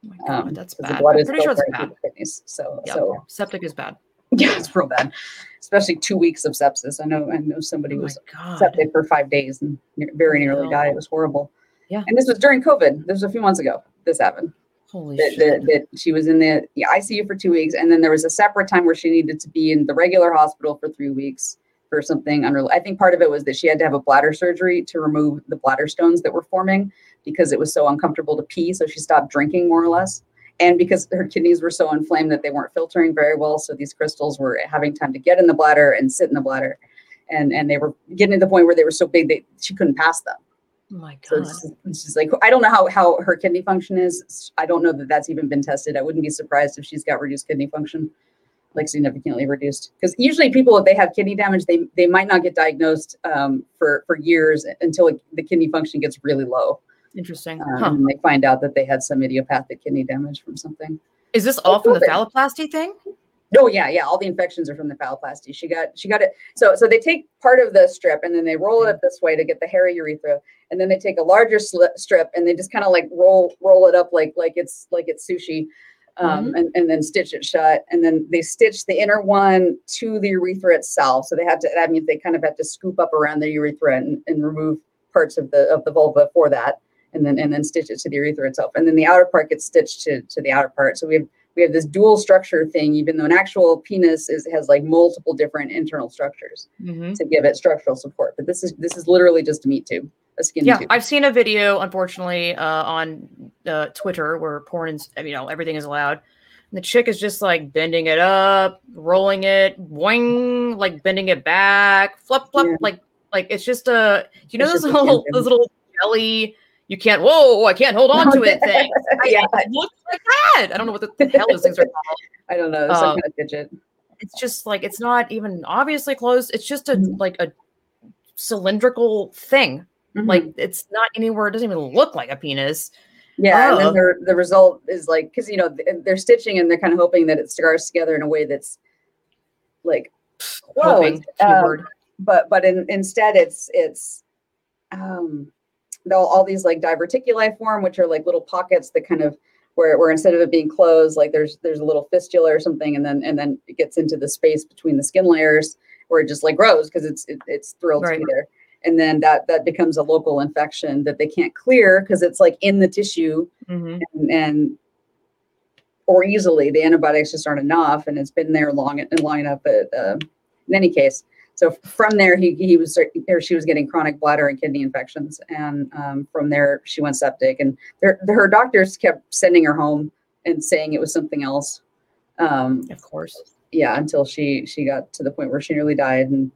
Oh my god,
um,
that's bad.
the blood
I'm
is
pretty sure it's bad.
kidneys so
Yeah.
so
Septic is bad.
yeah it's real bad especially two weeks of sepsis i know i know somebody
Oh
was
god.
septic for five days and very nearly died it was horrible
Yeah.
and this was during covid this was a few months ago this happened
Holy
that,
shit.
that, that she was in the, the ICU for two weeks, and then there was a separate time where she needed to be in the regular hospital for three weeks for something unrelated. I think part of it was that she had to have a bladder surgery to remove the bladder stones that were forming because it was so uncomfortable to pee, so she stopped drinking more or less. And because her kidneys were so inflamed that they weren't filtering very well, so these crystals were having time to get in the bladder and sit in the bladder, and and they were getting to the point where they were so big that she couldn't pass them.
oh my god.
it's just like I don't know how how her kidney function is. I don't know that that's even been tested. I wouldn't be surprised if she's got reduced kidney function, like significantly reduced. Because usually people, if they have kidney damage, they they might not get diagnosed um, for for years until the kidney function gets really low,
Interesting.
um,
Huh.
they find out that they had some idiopathic kidney damage from something.
Is this all from the phalloplasty thing?
Oh yeah, yeah. All the infections are from the phalloplasty. She got she got it. So so they take part of the strip and then they roll it up this way to get the hairy urethra, and then they take a larger sli- strip and they just kind of like roll roll it up like like it's like it's sushi, um, and and then stitch it shut. And then they stitch the inner one to the urethra itself. So they have to. I mean, they kind of have to scoop up around the urethra and, and remove parts of the of the vulva for that. And then and then stitch it to the urethra itself, and then the outer part gets stitched to, to the outer part. So we have we have this dual structure thing, even though an actual penis is has like multiple different internal structures
hmm
to give it structural support. But this is this is literally just a meat tube, a skin
Yeah,
tube.
I've seen a video, unfortunately, uh, on uh, Twitter where porn is, you know, everything is allowed. And the chick is just like bending it up, rolling it, boing, like bending it back, flip, flip,
Yeah.
like, like it's just a, you know,
It's
those little, those little jelly, you can't, whoa, I can't hold on to it thing.
yeah,
It looks like that. I don't know what the, the hell those things are called.
I don't know. Some
Uh,
kind of fidget.
It's just like, it's not even obviously closed. It's just a,
Mhm.
like a cylindrical thing.
Mhm.
Like it's not anywhere. It doesn't even look like a penis.
yeah, and
oh.
then the the result is like because you know they're stitching and they're kind of hoping that it scars together in a way that's like
Hoping.
Um, but but in, instead it's it's um all, all these like diverticuli form which are like little pockets that kind of where, where instead of it being closed like there's there's a little fistula or something and then and then it gets into the space between the skin layers where it just like grows because it's it, it's thrilled to be there and then that that becomes a local infection that they can't clear because it's like in the tissue
Mhm.
and, and or easily the antibiotics just aren't enough and it's been there long and long enough but uh, in any case so from there he, he was or she was getting chronic bladder and kidney infections and um, from there she went septic and their, her doctors kept sending her home and saying it was something else. Um,
Of course.
yeah, until she she got to the point where she nearly died and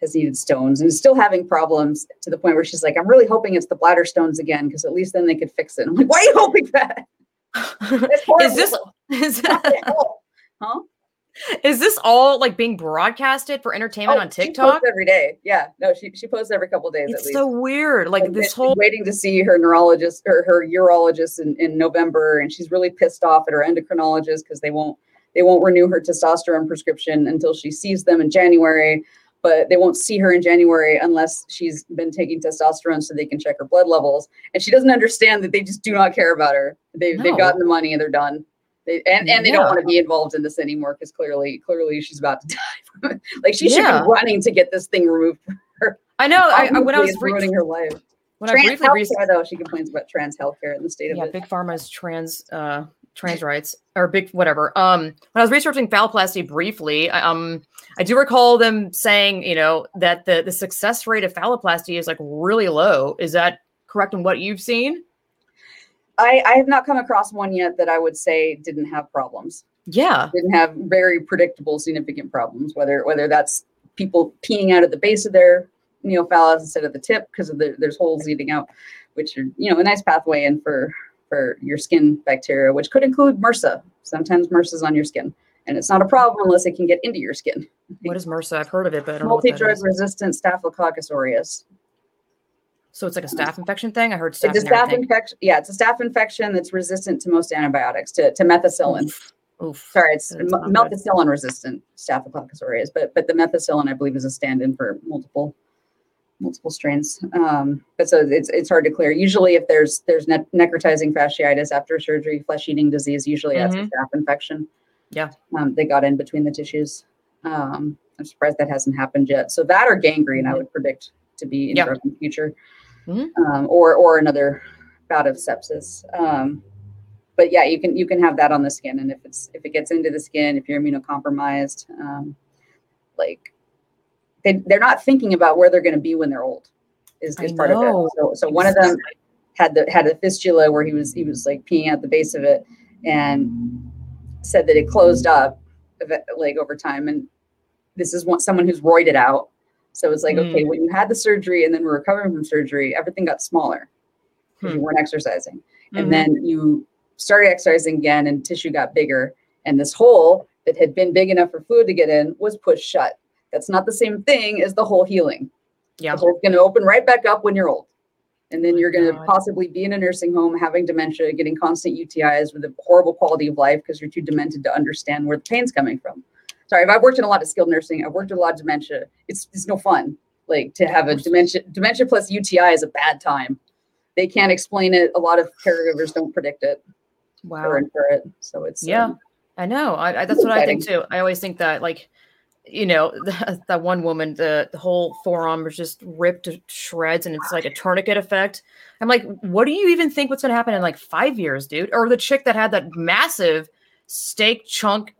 has needed stones and is still having problems to the point where she's like, I'm really hoping it's the bladder stones again because at least then they could fix it. I'm like, why are you hoping?
This is,
What the hell? Huh?
Is this all like being broadcasted for entertainment
Oh,
on TikTok?
every day. Yeah, no, she she posts every couple days at
It's
least.
so weird. Like
And
this whole
waiting to see her neurologist or her urologist in, in November, and she's really pissed off at her endocrinologist because they won't they won't renew her testosterone prescription until she sees them in January. But they won't see her in January unless she's been taking testosterone so they can check her blood levels. And she doesn't understand that they just do not care about her. They, They've gotten the money and they're done. They, and, and they don't want to be involved in this anymore because clearly clearly she's about to die. like she should
Yeah.
be running to get this thing removed.
I know. I, I- when I was re-
ruining her life
when I
trans
briefly re-
healthcare, though, she complains about trans healthcare in the state of
yeah,
it.
big pharma's trans uh trans rights or big whatever. Um, when I was researching phalloplasty briefly, I- um, I do recall them saying, you know, that the the success rate of phalloplasty is like really low. Is that correct in what you've seen?
I, I have not come across one yet that I would say didn't have problems.
Yeah.
Didn't have very predictable, significant problems. Whether whether that's people peeing out at the base of their neophallus instead of the tip because of the, there's holes leading out, which are you know a nice pathway in for for your skin bacteria, which could include MRSA. Sometimes MRSA's on your skin, and it's not a problem unless it can get into your skin.
What is MRSA? I've heard of it, but I don't know what that
Multi-drug resistant Staphylococcus aureus.
So it's like a staph infection thing. I heard staph.
It's a staph infection. Yeah, it's a staph infection that's resistant to most antibiotics, to, to methicillin.
Oof. Oof.
Sorry, it's m- methicillin resistant Staphylococcus aureus, but but the methicillin I believe is a stand-in for multiple multiple strains. Um, but so it's it's hard to clear. Usually, if there's there's ne- necrotizing fasciitis after surgery, flesh-eating disease, usually that's a
Mhm.
staph infection.
Yeah.
um, they got in between the tissues. Um, I'm surprised that hasn't happened yet. So that or gangrene, I
Mhm.
would predict to be in
Yeah.
in the future,
Mhm.
um, or or another bout of sepsis. Um, but yeah, you can you can have that on the skin, and if it's if it gets into the skin, if you're immunocompromised, um, like they they're not thinking about where they're going to be when they're old. Is, is part of it. So so one of them had the had a fistula where he was he was like peeing at the base of it, and said that it closed up like over time, and this is one someone who's roided out. So it's like, okay, when you had the surgery and then we were recovering from surgery, everything got smaller because you
Hmm.
weren't exercising.
Mhm.
and then you started exercising again and tissue got bigger. And this hole that had been big enough for fluid to get in was pushed shut. That's not the same thing as the hole healing.
Yeah.
the hole's going to open right back up when you're old. And then you're going to possibly be in a nursing home having dementia getting constant utis with a horrible quality of life because you're too demented to understand where the pain's coming from sorry if i've worked in a lot of skilled nursing i've worked in a lot of dementia it's, it's no fun like to have a dementia dementia plus uti is a bad time they can't explain it a lot of caregivers don't predict it
Wow.
or infer it. So it's
Yeah,
um,
I know. I, I that's what I think too. I always think that like, you know, that one woman, the the whole forearm was just ripped to shreds, and it's like a tourniquet effect. I'm like, what do you even think what's going to happen in like five years, dude? Or the chick that had that massive steak chunk.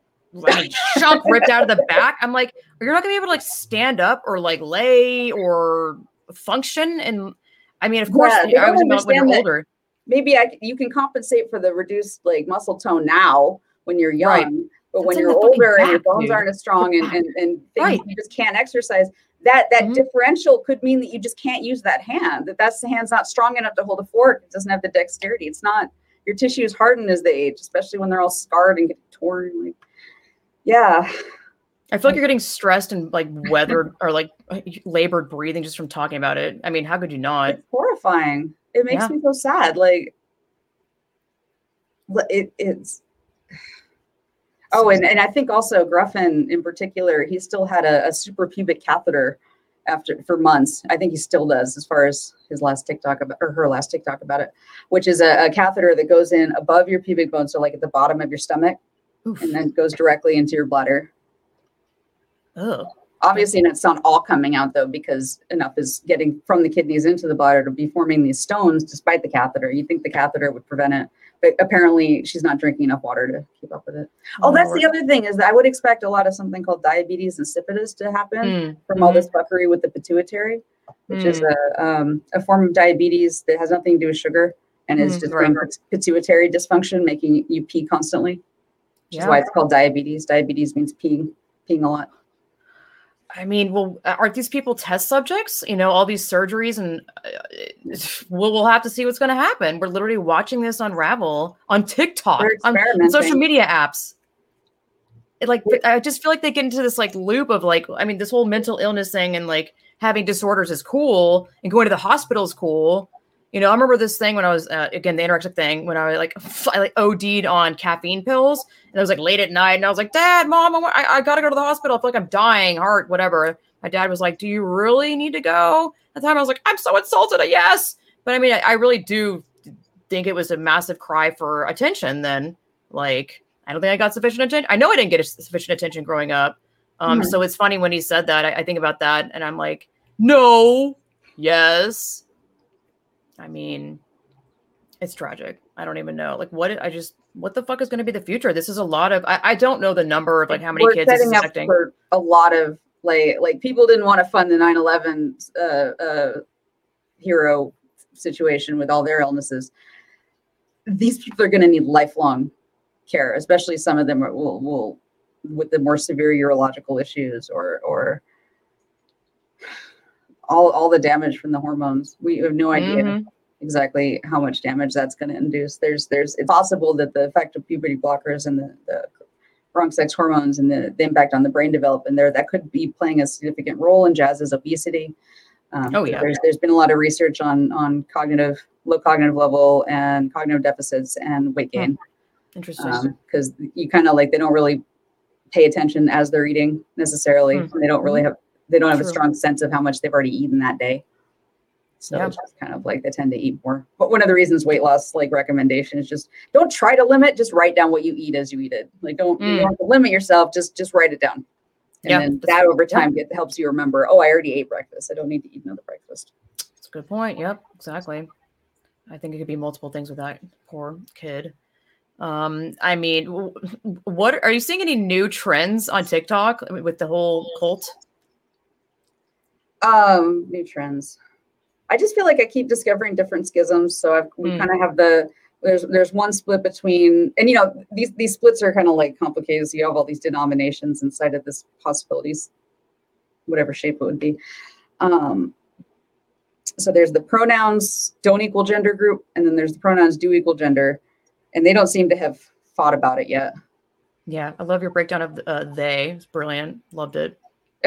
I chunk ripped out of the back. I'm like, you're not gonna be able to like stand up or like lay or function. And I mean, of course,
Yeah,
I was about when you're older.
maybe I, you can compensate for the reduced like muscle tone now when you're young,
Right.
but
That's
when you're older and your bones
dude.
aren't as strong and and, and things,
Right.
you just can't exercise. That that
Mhm.
differential could mean that you just can't use that hand. That that's the hand's not strong enough to hold a fork. It doesn't have the dexterity. It's not. Your tissues harden as they age, especially when they're all scarred and get torn. Like, yeah,
I feel like you're getting stressed and like weathered or like labored breathing just from talking about it. I mean, how could you not?
it's horrifying. It makes
Yeah.
me so sad. Like, it, it's. Oh, and, and I think also Gruffin in particular, he still had a, a suprapubic catheter after for months. I think he still does, as far as his last TikTok about or her last TikTok about it, which is a, a catheter that goes in above your pubic bone, so like at the bottom of your stomach,
Oof.
and then goes directly into your bladder.
Ugh.
Obviously, it's not all coming out though, because enough is getting from the kidneys into the bladder to be forming these stones despite the catheter. You think the catheter would prevent it, but apparently she's not drinking enough water to keep up with it. Oh, that's the other thing is that I would expect a lot of something called diabetes insipidus to happen
Mm,
from all this fuckery with the pituitary, which is a um, a form of diabetes that has nothing to do with sugar. and is
Mm,
just
right.
pituitary dysfunction, making you pee constantly. Which is why it's called diabetes. Diabetes means peeing, peeing a lot.
I mean, well, aren't these people test subjects? You know, all these surgeries, and uh, we'll, we'll have to see what's going to happen. We're literally watching this unravel on TikTok, on social media apps. It, like, I just feel like they get into this like loop of like, I mean, this whole mental illness thing and like having disorders is cool, and going to the hospital is cool. You know, I remember this thing when I was uh, again the anorexic thing when I was like I like OD'd on caffeine pills, and it was like late at night, and I was like, Dad, Mom, I, I, I gotta go to the hospital. I feel like I'm dying, heart, whatever. My dad was like, Do you really need to go? At the time, I was like, I'm so insulted. Yes, but I mean, I, I really do think it was a massive cry for attention. Then, like, I don't think I got sufficient attention. I know I didn't get sufficient attention growing up. Um,
Mhm.
so it's funny when he said that. I, I think about that, and I'm like, No, yes. I mean, it's tragic. I don't even know. Like, what? I just, what the fuck is going to be the future? This is a lot of. I, I don't know the number of like how many
We're
kids this is affecting.
for a lot of like like people didn't want to fund the 9/11 uh, uh, hero situation with all their illnesses. These people are going to need lifelong care, especially some of them will will with the more severe urological issues or or all all the damage from the hormones. We have no idea
Mhm.
exactly how much damage that's going to induce. There's there's it's possible that the effect of puberty blockers and the, the wrong sex hormones and the, the impact on the brain development there that could be playing a significant role in jazz's obesity. Um,
Oh, yeah.
There's there's been a lot of research on on cognitive low cognitive level and cognitive deficits and weight
Hmm.
gain
Interesting.
because you kind of like they don't really pay attention as they're eating necessarily.
Hmm.
They don't really have they don't have a strong sense of how much they've already eaten that day. So
Yeah.
it's just kind of like they tend to eat more. But one of the reasons weight loss like recommendation is just don't try to limit, just write down what you eat as you eat it. Like don't you
Mm.
don't have to limit yourself, just just write it down. And
Yeah,
then that over
yeah.
time get, helps you remember, oh, I already ate breakfast. I don't need to eat another breakfast.
That's a good point. Yep, exactly. I think it could be multiple things with that poor kid. Um, I mean, what are you seeing any new trends on TikTok with the whole cult?
Um, new trends. I just feel like I keep discovering different schisms. So I've, we
Mm.
kind of have the there's there's one split between and you know these these splits are kind of like complicated. So you have all these denominations inside of this possibilities, whatever shape it would be. Um, so there's the pronouns don't equal gender group, and then there's the pronouns do equal gender, and they don't seem to have thought about it yet.
Yeah, I love your breakdown of uh, they. It's brilliant. Loved it.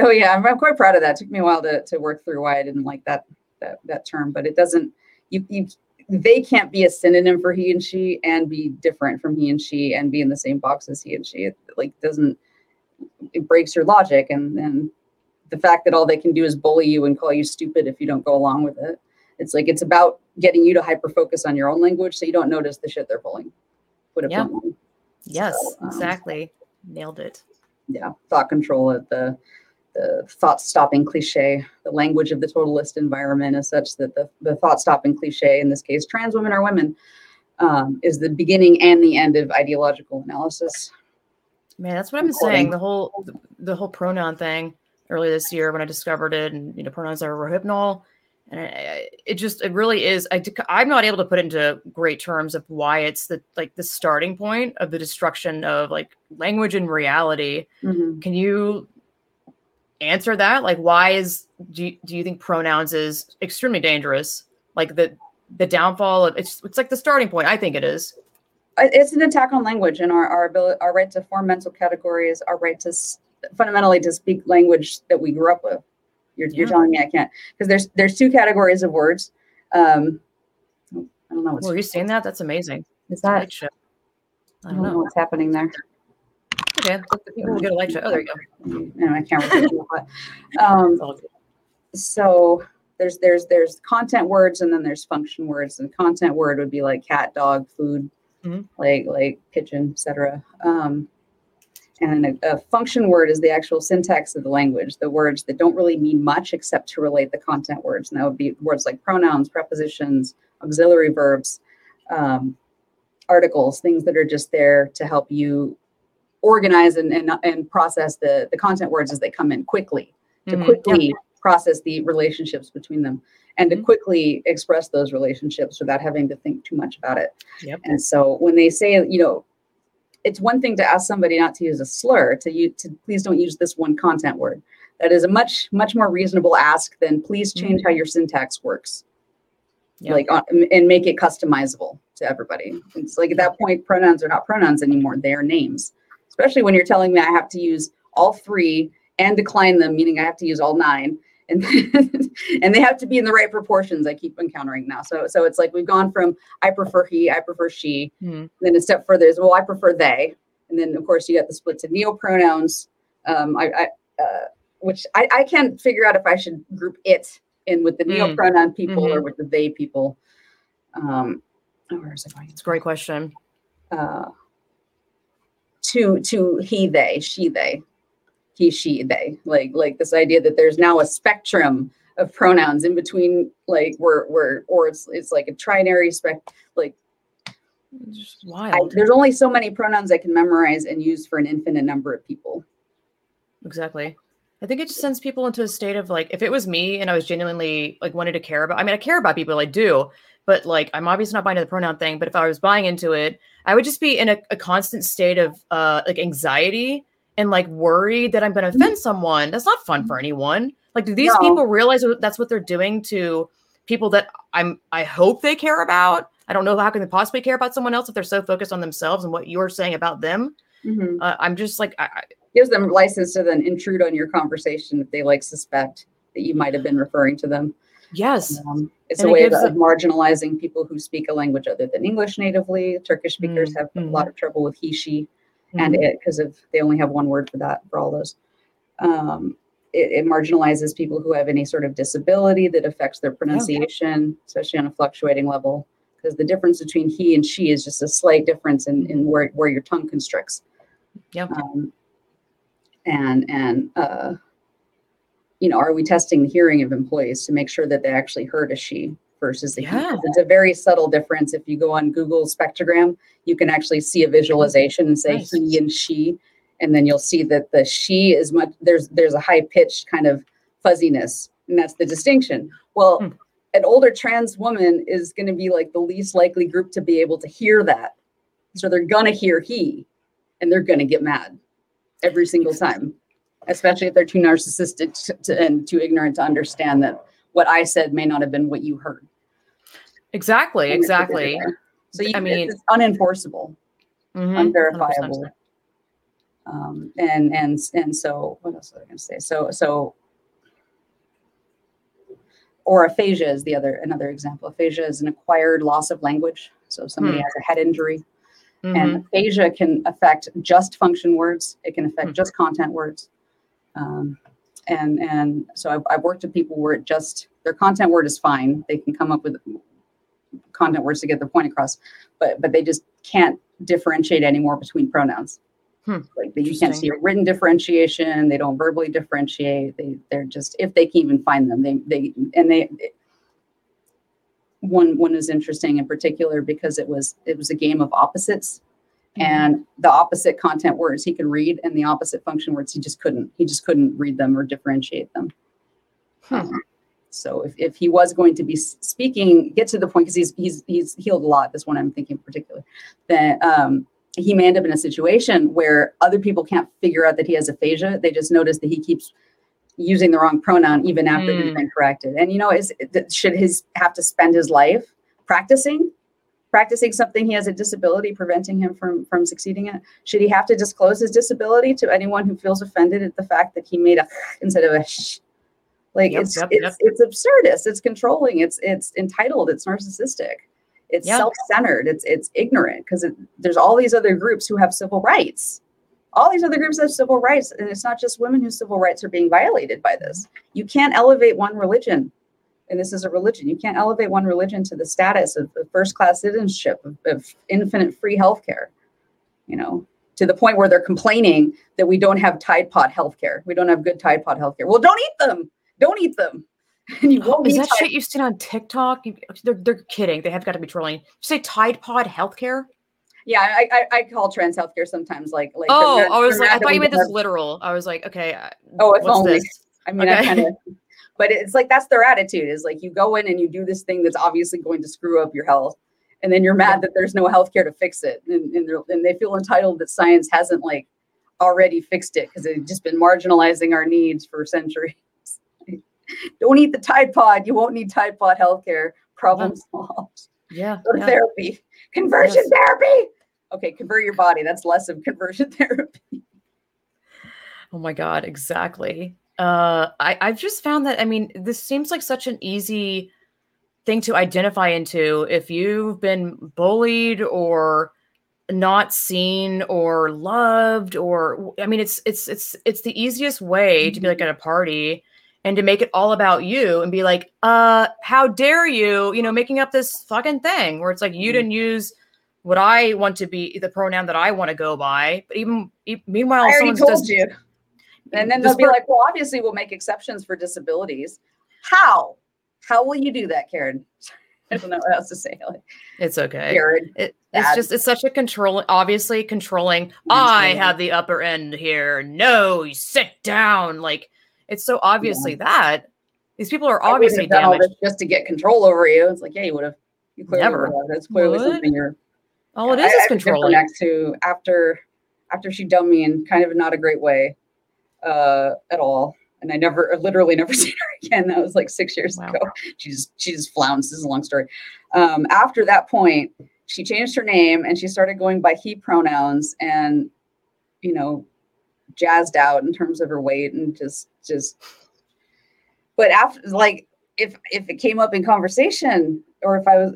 Oh yeah, I'm, I'm quite proud of that. It took me a while to, to work through why I didn't like that that that term, but it doesn't. You you they can't be a synonym for he and she and be different from he and she and be in the same box as he and she. It like doesn't. It breaks your logic, and and the fact that all they can do is bully you and call you stupid if you don't go along with it. It's like it's about getting you to hyper focus on your own language so you don't notice the shit they're pulling. Put it
Yeah. Yes,
So, um,
exactly. Nailed it.
yeah, thought control at the the thought stopping cliche. The language of the totalist environment is such that the, the thought stopping cliche, in this case, trans women are women, um, is the beginning and the end of ideological analysis.
Man, that's what I'm been
Recording.
saying. The whole the whole pronoun thing earlier this year when I discovered it, and you know, pronouns are rohypnol, and I, it just it really is. I I'm not able to put into great terms of why it's the like the starting point of the destruction of like language and reality. Can you answer that? Like, why is do you, do you think pronouns is extremely dangerous? Like the the downfall of it's it's like the starting point. I think it is.
It's an attack on language and our our ability, our right to form mental categories, our right to s- fundamentally to speak language that we grew up with. You're, you're telling me I can't because there's there's two categories of words. Um, I don't know what's
Well, are you seeing that? That's amazing.
is that.
I
I
don't
don't know
know.
what's happening there.
Okay, the people will get light show. Oh, there you go.
and my camera. um,
It's all good.
so there's there's there's content words and then there's function words and content word would be like cat dog food
Mhm.
like like kitchen, etc um, and then a, a function word is the actual syntax of the language the words that don't really mean much except to relate the content words and that would be words like pronouns prepositions auxiliary verbs um, articles things that are just there to help you organize and, and, and process the, the content words as they come in quickly to
Mhm.
quickly process the relationships between them and to
Mhm.
quickly express those relationships without having to think too much about it.
Yep.
And so when they say, you know, it's one thing to ask somebody not to use a slur, to you to please don't use this one content word. That is a much much more reasonable ask than please change how your syntax works,
Yeah.
like and make it customizable to everybody. It's like at that point, pronouns are not pronouns anymore; they are names. Especially when you're telling me I have to use all three and decline them, meaning I have to use all nine, and and they have to be in the right proportions. I keep encountering now. So so it's like we've gone from I prefer he, I prefer she,
Mhm.
then a step further is well i prefer they and then of course you got the split to neopronouns um i, I uh, which I, I can't figure out if i should group it in with the
Mm.
neopronoun people or
Mhm.
with the they people um oh, where is it going
It's a great question.
uh to to he they she they he she they like like this idea that there's now a spectrum of pronouns in between like where where or it's it's like a trinary spec like
just
I,
wild.
there's only so many pronouns I can memorize and use for an infinite number of people.
Exactly. I think it just sends people into a state of like, if it was me and I was genuinely like wanted to care about, I mean, I care about people, I do, but like, I'm obviously not buying into the pronoun thing. But if I was buying into it, I would just be in a, a constant state of uh, like anxiety and like worried that I'm going to offend someone. That's not fun for anyone. Like, do these
No.
people realize that that's what they're doing to people that I'm? I hope they care about. I don't know how can they possibly care about someone else if they're so focused on themselves and what you're saying about them. Uh, I'm just like, I, I,
Gives them license to then intrude on your conversation if they like suspect that you might have been referring to them.
yes,
Um, it's
And
a
it
way of,
gives
of marginalizing people who speak a language other than English natively. Turkish speakers
Mm,
have a
mhm.
lot of trouble with he, she, and
Mhm.
it because of they only have one word for that for all those. Um, it, it marginalizes people who have any sort of disability that affects their pronunciation, especially on a fluctuating level. Because the difference between he and she is just a slight difference in, in where, where your tongue constricts.
Yeah.
Um, and and uh, you know, are we testing the hearing of employees to make sure that they actually heard a she versus a he? 'Cause
Yeah.
It's a very subtle difference. If you go on Google spectrogram, you can actually see a visualization and say
Nice.
he and she, and then you'll see that the she is much there's there's a high pitched kind of fuzziness, and that's the distinction. Well,
Hmm.
an older trans woman is going to be like the least likely group to be able to hear that, so they're gonna hear he, and they're gonna get mad every single time, especially if they're too narcissistic to, to, and too ignorant to understand that what I said may not have been what you heard.
exactly,
And it's what they
exactly.
So you,
I mean-
it's unenforceable,
Mhm,
unverifiable.
100%.
Um, and and and so what else was I going to say? So so or aphasia is the other another example. Aphasia is an acquired loss of language. So if somebody
Hmm.
has a head injury,
Mhm.
and aphasia can affect just function words. It can affect
Hmm.
just content words. Um, and and so I've, I've worked with people where it just their content word is fine. They can come up with content words to get their point across, but but they just can't differentiate anymore between pronouns.
Hmm.
Like you can't see a written differentiation. They don't verbally differentiate. They they're just if they can even find them. They they and they one one is interesting in particular because it was it was a game of opposites.
Mhm.
and the opposite content words he could read and the opposite function words he just couldn't he just couldn't read them or differentiate them. So if, if he was going to be speaking get to the point because he's he's he's healed a lot this one i'm thinking in particular that um he may end up in a situation where other people can't figure out that he has aphasia. They just notice that he keeps using the wrong pronoun even after he's
hmm.
been corrected. And you know is should his have to spend his life practicing practicing something he has a disability preventing him from from succeeding at should he have to disclose his disability to anyone who feels offended at the fact that he made a instead of a sh? Like
Yep,
it's
yep,
it's
yep.
it's absurdist. It's controlling. It's it's entitled. It's narcissistic. It's self-centered. It's it's ignorant because it, there's all these other groups who have civil rights all these other groups have civil rights and it's not just women whose civil rights are being violated by this you can't elevate one religion and this is a religion you can't elevate one religion to the status of, of first class citizenship of, of infinite free healthcare you know to the point where they're complaining that we don't have tide pod healthcare we don't have good tide pod healthcare well don't eat them don't eat them and you won't
Is that
Tide-
shit you've seen on TikTok? You, they're, they're kidding. They have got to be trolling. You say Tide Pod Healthcare?
Yeah I, I i call trans healthcare sometimes like like
Oh,
they're-
I was like, I thought you meant this literal. I was like, okay, uh,
oh if
what's
only
this?
I mean, I kind of. but it's like that's their attitude is like you go in and you do this thing that's obviously going to screw up your health and then you're mad that there's no healthcare to fix it and, and, and they feel entitled that science hasn't like already fixed it because they've just been marginalizing our needs for centuries don't eat the tide pod you won't need tide pod healthcare problem solved
yeah
go to
yeah.
therapy conversion
Yes.
therapy okay convert your body that's less of conversion therapy
Oh my god, exactly. Uh, I I've just found that I mean this seems like such an easy thing to identify into if you've been bullied or not seen or loved or I mean it's it's it's it's the easiest way to be like at a party and to make it all about you and be like uh how dare you you know making up this fucking thing where it's like you
Mhm.
didn't use what I want to be the pronoun that I want to go by but even meanwhile
I already
someone
told
does
you. And then they'll be
per-
like, well, obviously we'll make exceptions for disabilities. How? How will you do that, Karen? I don't know what else to say. Like,
It's okay.
Karen.
It, it's just it's such a controlling, obviously controlling. I have the upper end here. No, you sit down. Like it's so obviously that these people are
I
obviously
have done all
damaged.
just to get control over you. It's like, yeah, you would have. You clearly
Never.
would have. That's clearly something you're.
All it is
I-
is
I
is
have a different
controlling.
Next to after, after she dumped me in kind of not a great way, uh, at all. And I never, literally never seen her again. That was like six years
Wow.
ago. She just, she just flounced. This is a long story. Um, after that point, she changed her name and she started going by he pronouns and, you know, jazzed out in terms of her weight and just, just. But after, like, if if it came up in conversation, or if I was